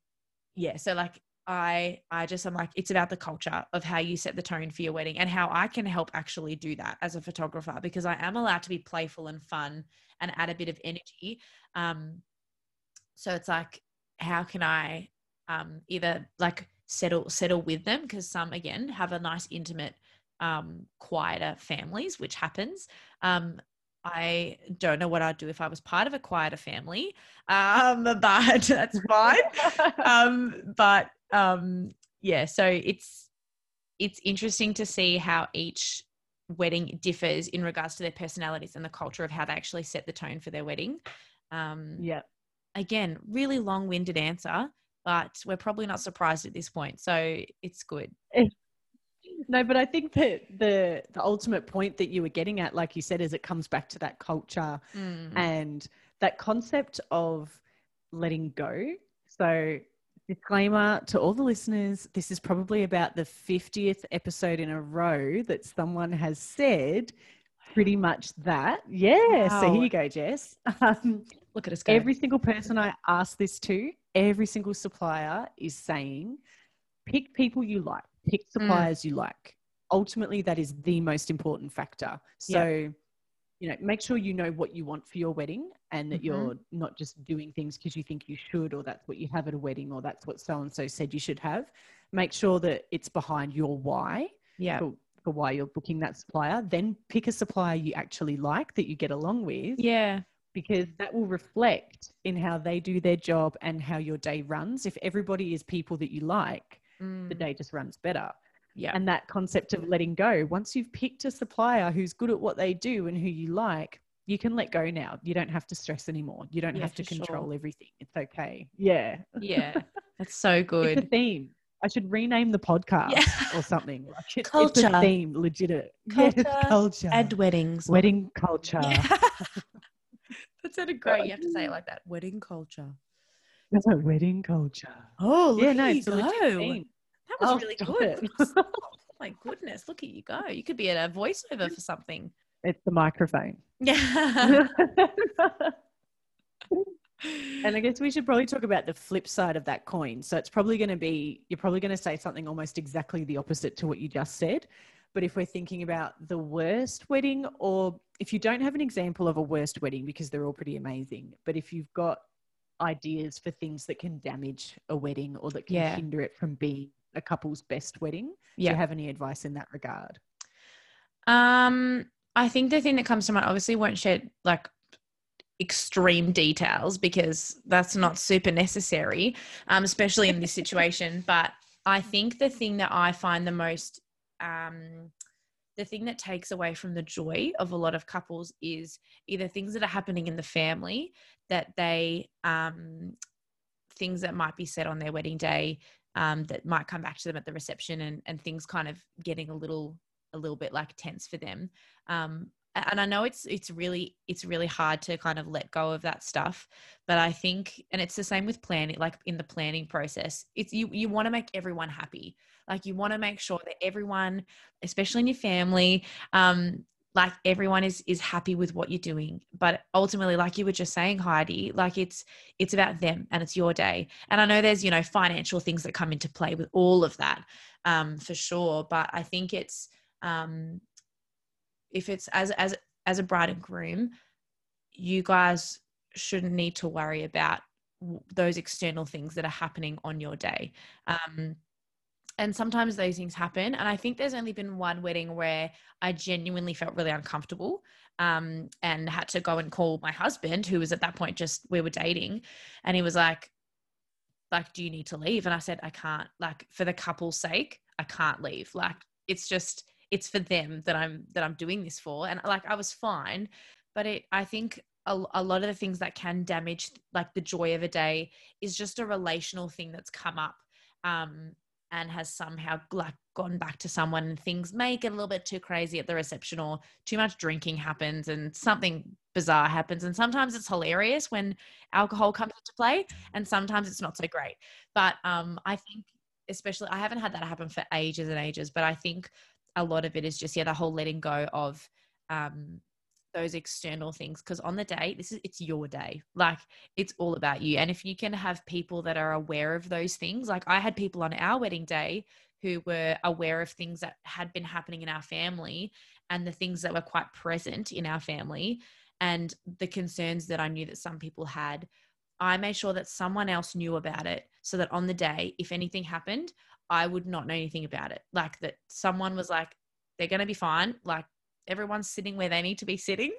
yeah, so like I I just I'm like it's about the culture of how you set the tone for your wedding and how I can help actually do that as a photographer because I am allowed to be playful and fun and add a bit of energy. Um so it's like how can I um, either like settle settle with them because some again have a nice intimate um, quieter families which happens um, I don't know what I'd do if I was part of a quieter family, um, but that's fine. um, but um, yeah, so it's it's interesting to see how each wedding differs in regards to their personalities and the culture of how they actually set the tone for their wedding. Um, yeah. Again, really long-winded answer, but we're probably not surprised at this point, so it's good. No, but I think that the the ultimate point that you were getting at, like you said, is it comes back to that culture Mm. and that concept of letting go. So, disclaimer to all the listeners: this is probably about the fiftieth episode in a row that someone has said pretty much that. Yeah. So here you go, Jess. Um, Look at us go. every single person I ask this to, every single supplier is saying, pick people you like, pick suppliers you like. Ultimately, that is the most important factor. So, you know, make sure you know what you want for your wedding and that Mhm. you're not just doing things because you think you should, or that's what you have at a wedding, or that's what so and so said you should have. Make sure that it's behind your why yeah. for, for why you're booking that supplier. Then pick a supplier you actually like that you get along with Yeah. because that will reflect in how they do their job and how your day runs. If everybody is people that you like, the Mm. day just runs better. Yeah. And that concept of letting go, once you've picked a supplier who's good at what they do and who you like, you can let go now. You don't have to stress anymore. You don't Yeah, have to for sure. control everything. It's okay. Yeah. Yeah. That's so good. It's a theme. I should rename the podcast Yeah. or something. Like it- It's Culture. a theme, legit. Yes, Culture culture. And weddings. Wedding culture. Yeah. that sounded great. You have to say it like that. Wedding culture. That's a wedding culture. Oh, yeah, no, it's go. That was Oh, really good. oh my goodness, look at you go. You could be at a voiceover for something. It's the microphone. Yeah. and I guess we should probably talk about the flip side of that coin. So it's probably going to be, you're probably going to say something almost exactly the opposite to what you just said. But if we're thinking about the worst wedding, or if you don't have an example of a worst wedding, because they're all pretty amazing, but if you've got ideas for things that can damage a wedding or that can Yeah. hinder it from being a couple's best wedding, do you have any advice in that regard? Um, I think the thing that comes to mind obviously won't share like extreme details because that's not super necessary, um, especially in this situation. But I think the thing that I find the most, um, the thing that takes away from the joy of a lot of couples is either things that are happening in the family that they, um, things that might be said on their wedding day um, that might come back to them at the reception and, and things kind of getting a little a little bit like tense for them. Um, and i know it's it's really it's really hard to kind of let go of that stuff but i think and it's the same with planning like in the planning process it's you you want to make everyone happy. Like you want to make sure that everyone especially in your family um like everyone is is happy with what you're doing but ultimately like you were just saying heidi like it's it's about them and it's your day. And i know there's you know financial things that come into play with all of that um for sure but i think it's um if it's as as as a bride and groom you guys shouldn't need to worry about those external things that are happening on your day. Um and sometimes those things happen and i think there's only been one wedding where i genuinely felt really uncomfortable um, and had to go and call my husband who was at that point just we were dating and he was like like do you need to leave? And i said i can't like for the couple's sake i can't leave. Like it's just it's for them that i'm that i'm doing this for. And like i was fine but it i think a, a lot of the things that can damage like the joy of a day is just a relational thing that's come up um and has somehow like gone back to someone and things may get a little bit too crazy at the reception or too much drinking happens and something bizarre happens. And sometimes it's hilarious when alcohol comes into play and sometimes it's not so great. But um i think especially i haven't had that happen for ages and ages but i think a lot of it is just yeah the whole letting go of um those external things. Because on the day this is it's your day. Like it's all about you. And if you can have people that are aware of those things like i had people on our wedding day who were aware of things that had been happening in our family and the things that were quite present in our family and the concerns that i knew that some people had. I made sure that someone else knew about it so that on the day if anything happened i would not know anything about it like that someone was like they're going to be fine like everyone's sitting where they need to be sitting.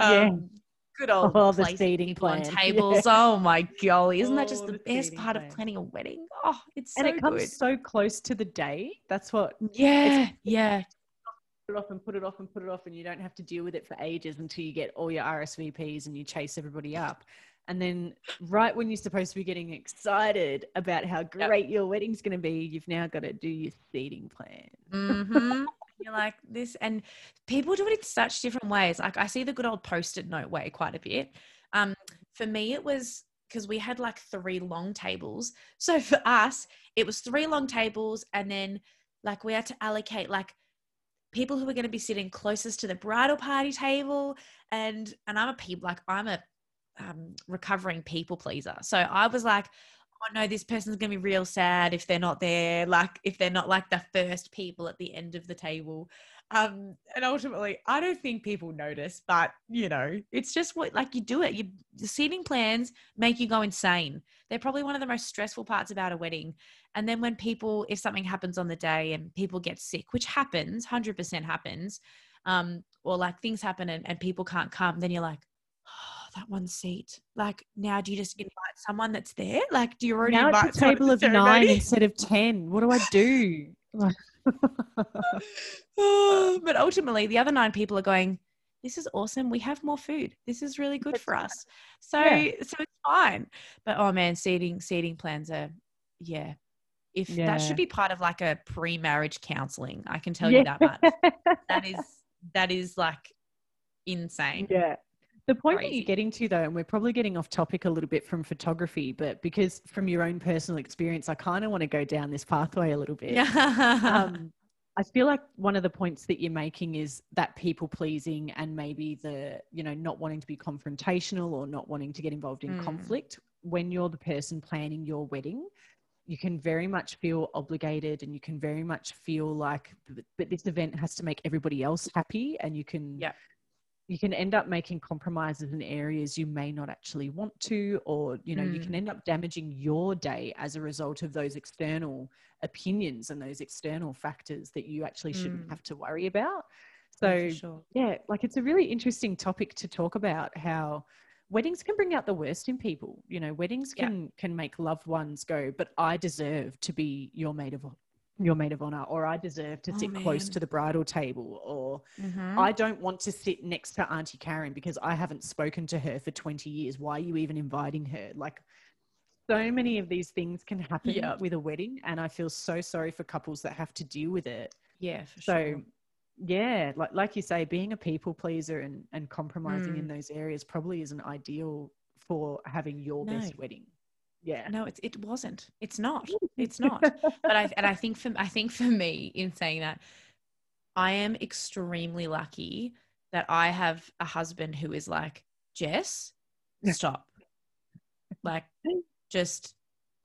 Yeah. Um, Good old Oh, the seating people on plan. tables. Oh my golly, isn't that just the the best part plan. of planning a wedding? Oh, it's so and it comes good. so close to the day. That's what Yeah, yeah, put it off and put it off and put it off, and you don't have to deal with it for ages until you get all your RSVPs and you chase everybody up. And then, right when you're supposed to be getting excited about how great your wedding's going to be, you've now got to do your seating plan. hmm You're like this, and people do it in such different ways. Like I see the good old post-it note way quite a bit. Um, for me, it was because we had like three long tables. So for us, it was three long tables, and then like we had to allocate like people who were going to be sitting closest to the bridal party table, and and I'm a people like I'm a um, recovering people pleaser. So I was like, oh no, this person's gonna be real sad if they're not there, like if they're not like the first people at the end of the table. Um, and ultimately, I don't think people notice, but you know, it's just what like you do it. You the seating plans make you go insane. They're probably one of the most stressful parts about a wedding. And then when people, if something happens on the day and people get sick, which happens, hundred percent happens, um, or like things happen and, and people can't come, then you're like, that one seat. Like now, do you just invite someone that's there? Like, do you already now invite it's a table of nine instead of 10. What do I do? Oh, but ultimately, the other nine people are going. This is awesome. We have more food. This is really good for us. So, Yeah. so it's fine. But oh man, seating seating plans are, yeah. If that should be part of like a pre-marriage counseling, I can tell you that much. That is that is like insane. Yeah. The point that you're getting to, though, and we're probably getting off topic a little bit from photography, but because from your own personal experience, I kind of want to go down this pathway a little bit. Um, I feel like one of the points that you're making is that people pleasing and maybe the, you know, not wanting to be confrontational or not wanting to get involved in Mm. conflict. When you're the person planning your wedding, you can very much feel obligated and you can very much feel like, but- this event has to make everybody else happy. And you can, Yeah. You can end up making compromises in areas you may not actually want to, or, you know, you Mm. can end up damaging your day as a result of those external opinions and those external factors that you actually shouldn't Mm. have to worry about. So, for sure. yeah, like it's a really interesting topic to talk about how weddings can bring out the worst in people. You know, weddings Yeah. can can make loved ones go, but I deserve to be your maid of your maid of honor, or I deserve to Oh, sit close to the bridal table, or Mhm. I don't want to sit next to Auntie Karen because I haven't spoken to her for 20 years. Why are you even inviting her? Like, so many of these things can happen Yep. with a wedding. And I feel so sorry for couples that have to deal with it. yeah, for So, sure. yeah, like, like you say, being a people pleaser and, and compromising Mm. in those areas probably isn't ideal for having your best wedding. Yeah. No, it's it wasn't. It's not. It's not. but I and I think for I think for me in saying that, I am extremely lucky that I have a husband who is like, Jess, stop. Like, just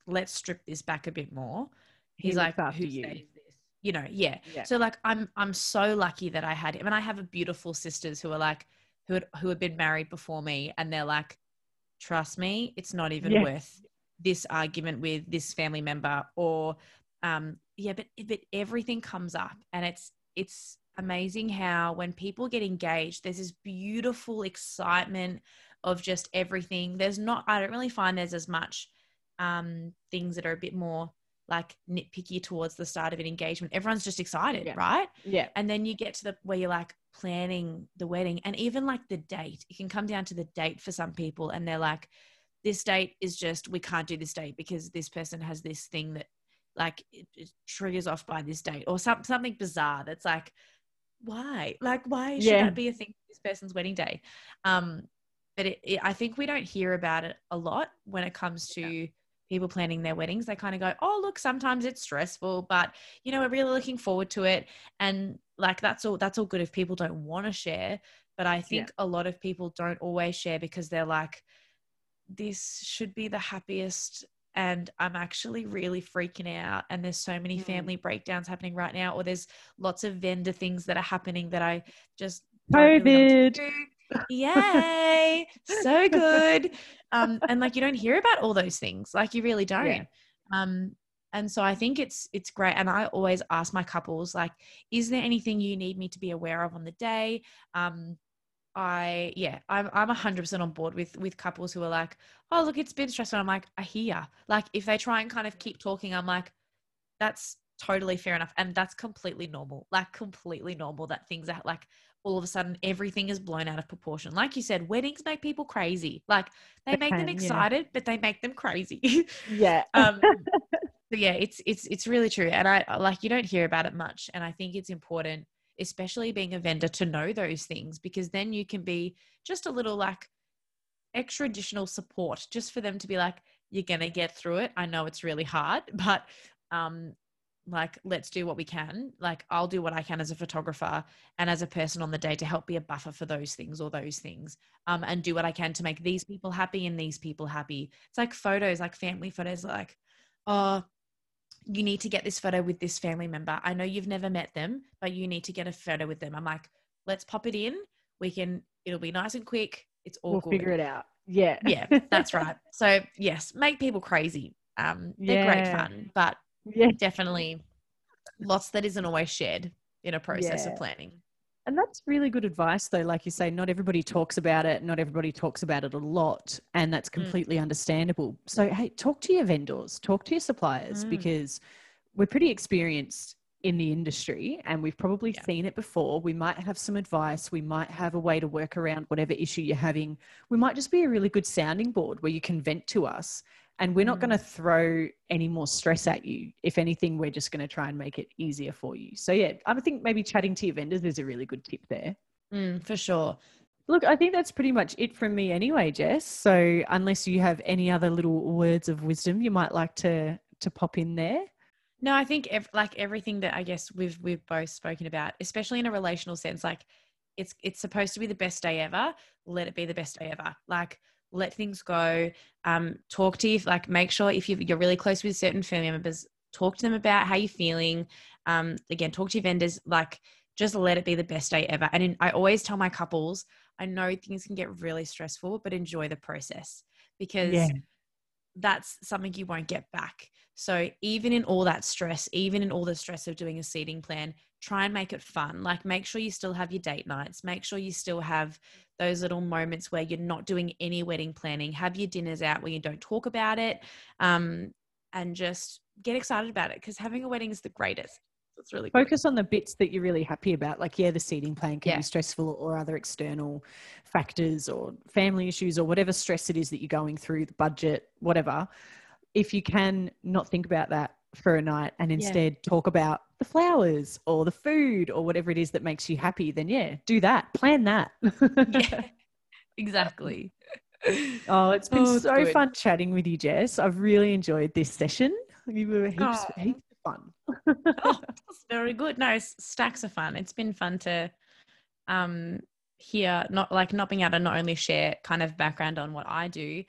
let's strip this back a bit more. He's looks like, after who you. says this? You know, yeah. Yeah. So like, I'm I'm so lucky that I had him, and I have a beautiful sisters who are like, who had, who have been married before me, and they're like, trust me, it's not even Yeah. worth this argument with this family member or um yeah but but everything comes up and it's it's amazing how when people get engaged there's this beautiful excitement of just everything there's not i don't really find there's as much um things that are a bit more like nitpicky towards the start of an engagement everyone's just excited Yeah. right Yeah. and then you get to the where you're like planning the wedding and even like the date it can come down to the date for some people and they're like this date is just we can't do this date because this person has this thing that like it, it triggers off by this date or some, something bizarre that's like why? Like why should Yeah. that be a thing for this person's wedding day? Um but it, it, i think we don't hear about it a lot when it comes to people planning their weddings. They kind of go oh look sometimes it's stressful but you know we're really looking forward to it. And like that's all that's all good if people don't want to share but i think a lot of people don't always share because they're like this should be the happiest and i'm actually really freaking out and there's so many Mm. family breakdowns happening right now or there's lots of vendor things that are happening that i just don't really know what to COVID. yay so good um and like you don't hear about all those things like you really don't Yeah. um And so I think it's it's great. And I always ask my couples, like, is there anything you need me to be aware of on the day? Um, I yeah, I'm I'm hundred percent on board with with couples who are like, oh look, it's been stressful. I'm like, I hear. Like if they try and kind of keep talking, I'm like, that's totally fair enough, and that's completely normal. Like completely normal that things are like all of a sudden everything is blown out of proportion. Like you said, weddings make people crazy. Like they, they make can, them excited, yeah. but they make them crazy. yeah. um, yeah, it's it's it's really true, and I like you don't hear about it much, and I think it's important especially being a vendor to know those things because then you can be just a little like extra additional support just for them to be like you're going to get through it. I know it's really hard but um like let's do what we can. Like i'll do what i can as a photographer and as a person on the day to help be a buffer for those things or those things um and do what i can to make these people happy and these people happy. It's like photos like family photos like oh you need to get this photo with this family member. I know you've never met them, but you need to get a photo with them. I'm like, let's pop it in. We can, it'll be nice and quick. It's all we'll good. figure it out. Yeah. yeah, that's right. So yes, make people crazy. Um, they're yeah. great fun, but yeah. definitely lots that isn't always shared in a process yeah. of planning. And that's really good advice, though. Like you say, not everybody talks about it. Not everybody talks about it a lot. And that's mm. completely mm. understandable. So, hey, talk to your vendors, talk to your suppliers, mm. because we're pretty experienced in the industry and we've probably yeah. seen it before. We might have some advice. We might have a way to work around whatever issue you're having. We might just be a really good sounding board where you can vent to us and we're not going to mm. throw any more stress at you. If anything, we're just going to try and make it easier for you. So, yeah, I think maybe chatting to your vendors is a really good tip there. Mm, for sure. Look, I think that's pretty much it from me anyway, Jess. So, unless you have any other little words of wisdom you might like to to pop in there. No, I think ev- like everything that I guess we've we've both spoken about, especially in a relational sense, like it's it's supposed to be the best day ever. Let it be the best day ever. Like let things go. Um, talk to you, like make sure if you're really close with certain family members, talk to them about how you're feeling. Um, again, talk to your vendors, like just let it be the best day ever. And in, I always tell my couples, I know things can get really stressful, but enjoy the process because yeah. that's something you won't get back. So even in all that stress, even in all the stress of doing a seating plan, try and make it fun. Like make sure you still have your date nights. Make sure you still have those little moments where you're not doing any wedding planning. Have your dinners out where you don't talk about it, um, and just get excited about it because having a wedding is the greatest. It's really focus on the bits that you're really happy about. Like, yeah, the seating plan can yeah. be stressful, or other external factors, or family issues, or whatever stress it is that you're going through, the budget, whatever. If you can not think about that for a night and instead yeah. talk about the flowers or the food or whatever it is that makes you happy, then yeah, do that. Plan that. yeah, exactly. Oh, it's been oh, so good. fun chatting with you, Jess. I've really enjoyed this session. You were heaps, oh. heaps of fun. oh, that's very good. No, stacks of fun. It's been fun to um hear not like not being able to not only share kind of background on what I do,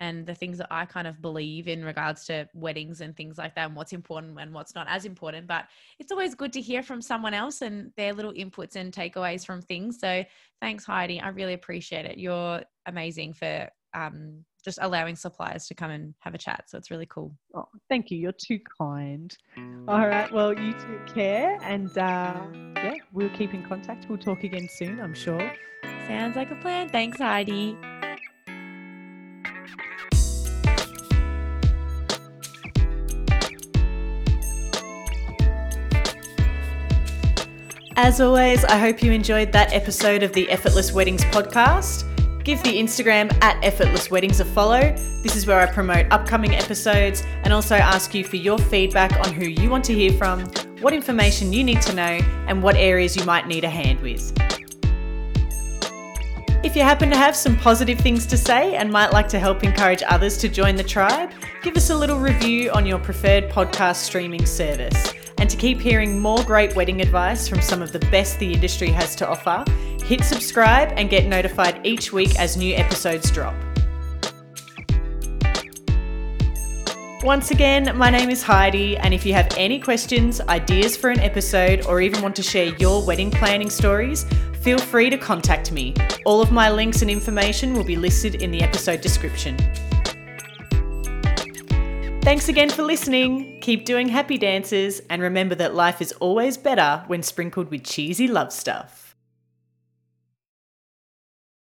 and the things that I kind of believe in regards to weddings and things like that and what's important and what's not as important. But it's always good to hear from someone else and their little inputs and takeaways from things. So thanks, Heidi. I really appreciate it. You're amazing for um, just allowing suppliers to come and have a chat. So it's really cool. Oh, thank you. You're too kind. All right. Well, you take care. And uh, yeah, we'll keep in contact. We'll talk again soon, I'm sure. Sounds like a plan. Thanks, Heidi. As always, I hope you enjoyed that episode of the Effortless Weddings podcast. Give the Instagram at Effortless Weddings a follow. This is where I promote upcoming episodes and also ask you for your feedback on who you want to hear from, what information you need to know, and what areas you might need a hand with. If you happen to have some positive things to say and might like to help encourage others to join the tribe, give us a little review on your preferred podcast streaming service. And to keep hearing more great wedding advice from some of the best the industry has to offer, hit subscribe and get notified each week as new episodes drop. Once again, my name is Heidi, and if you have any questions, ideas for an episode, or even want to share your wedding planning stories, feel free to contact me. All of my links and information will be listed in the episode description. Thanks again for listening. keep doing happy dances, and remember that life is always better when sprinkled with cheesy love stuff.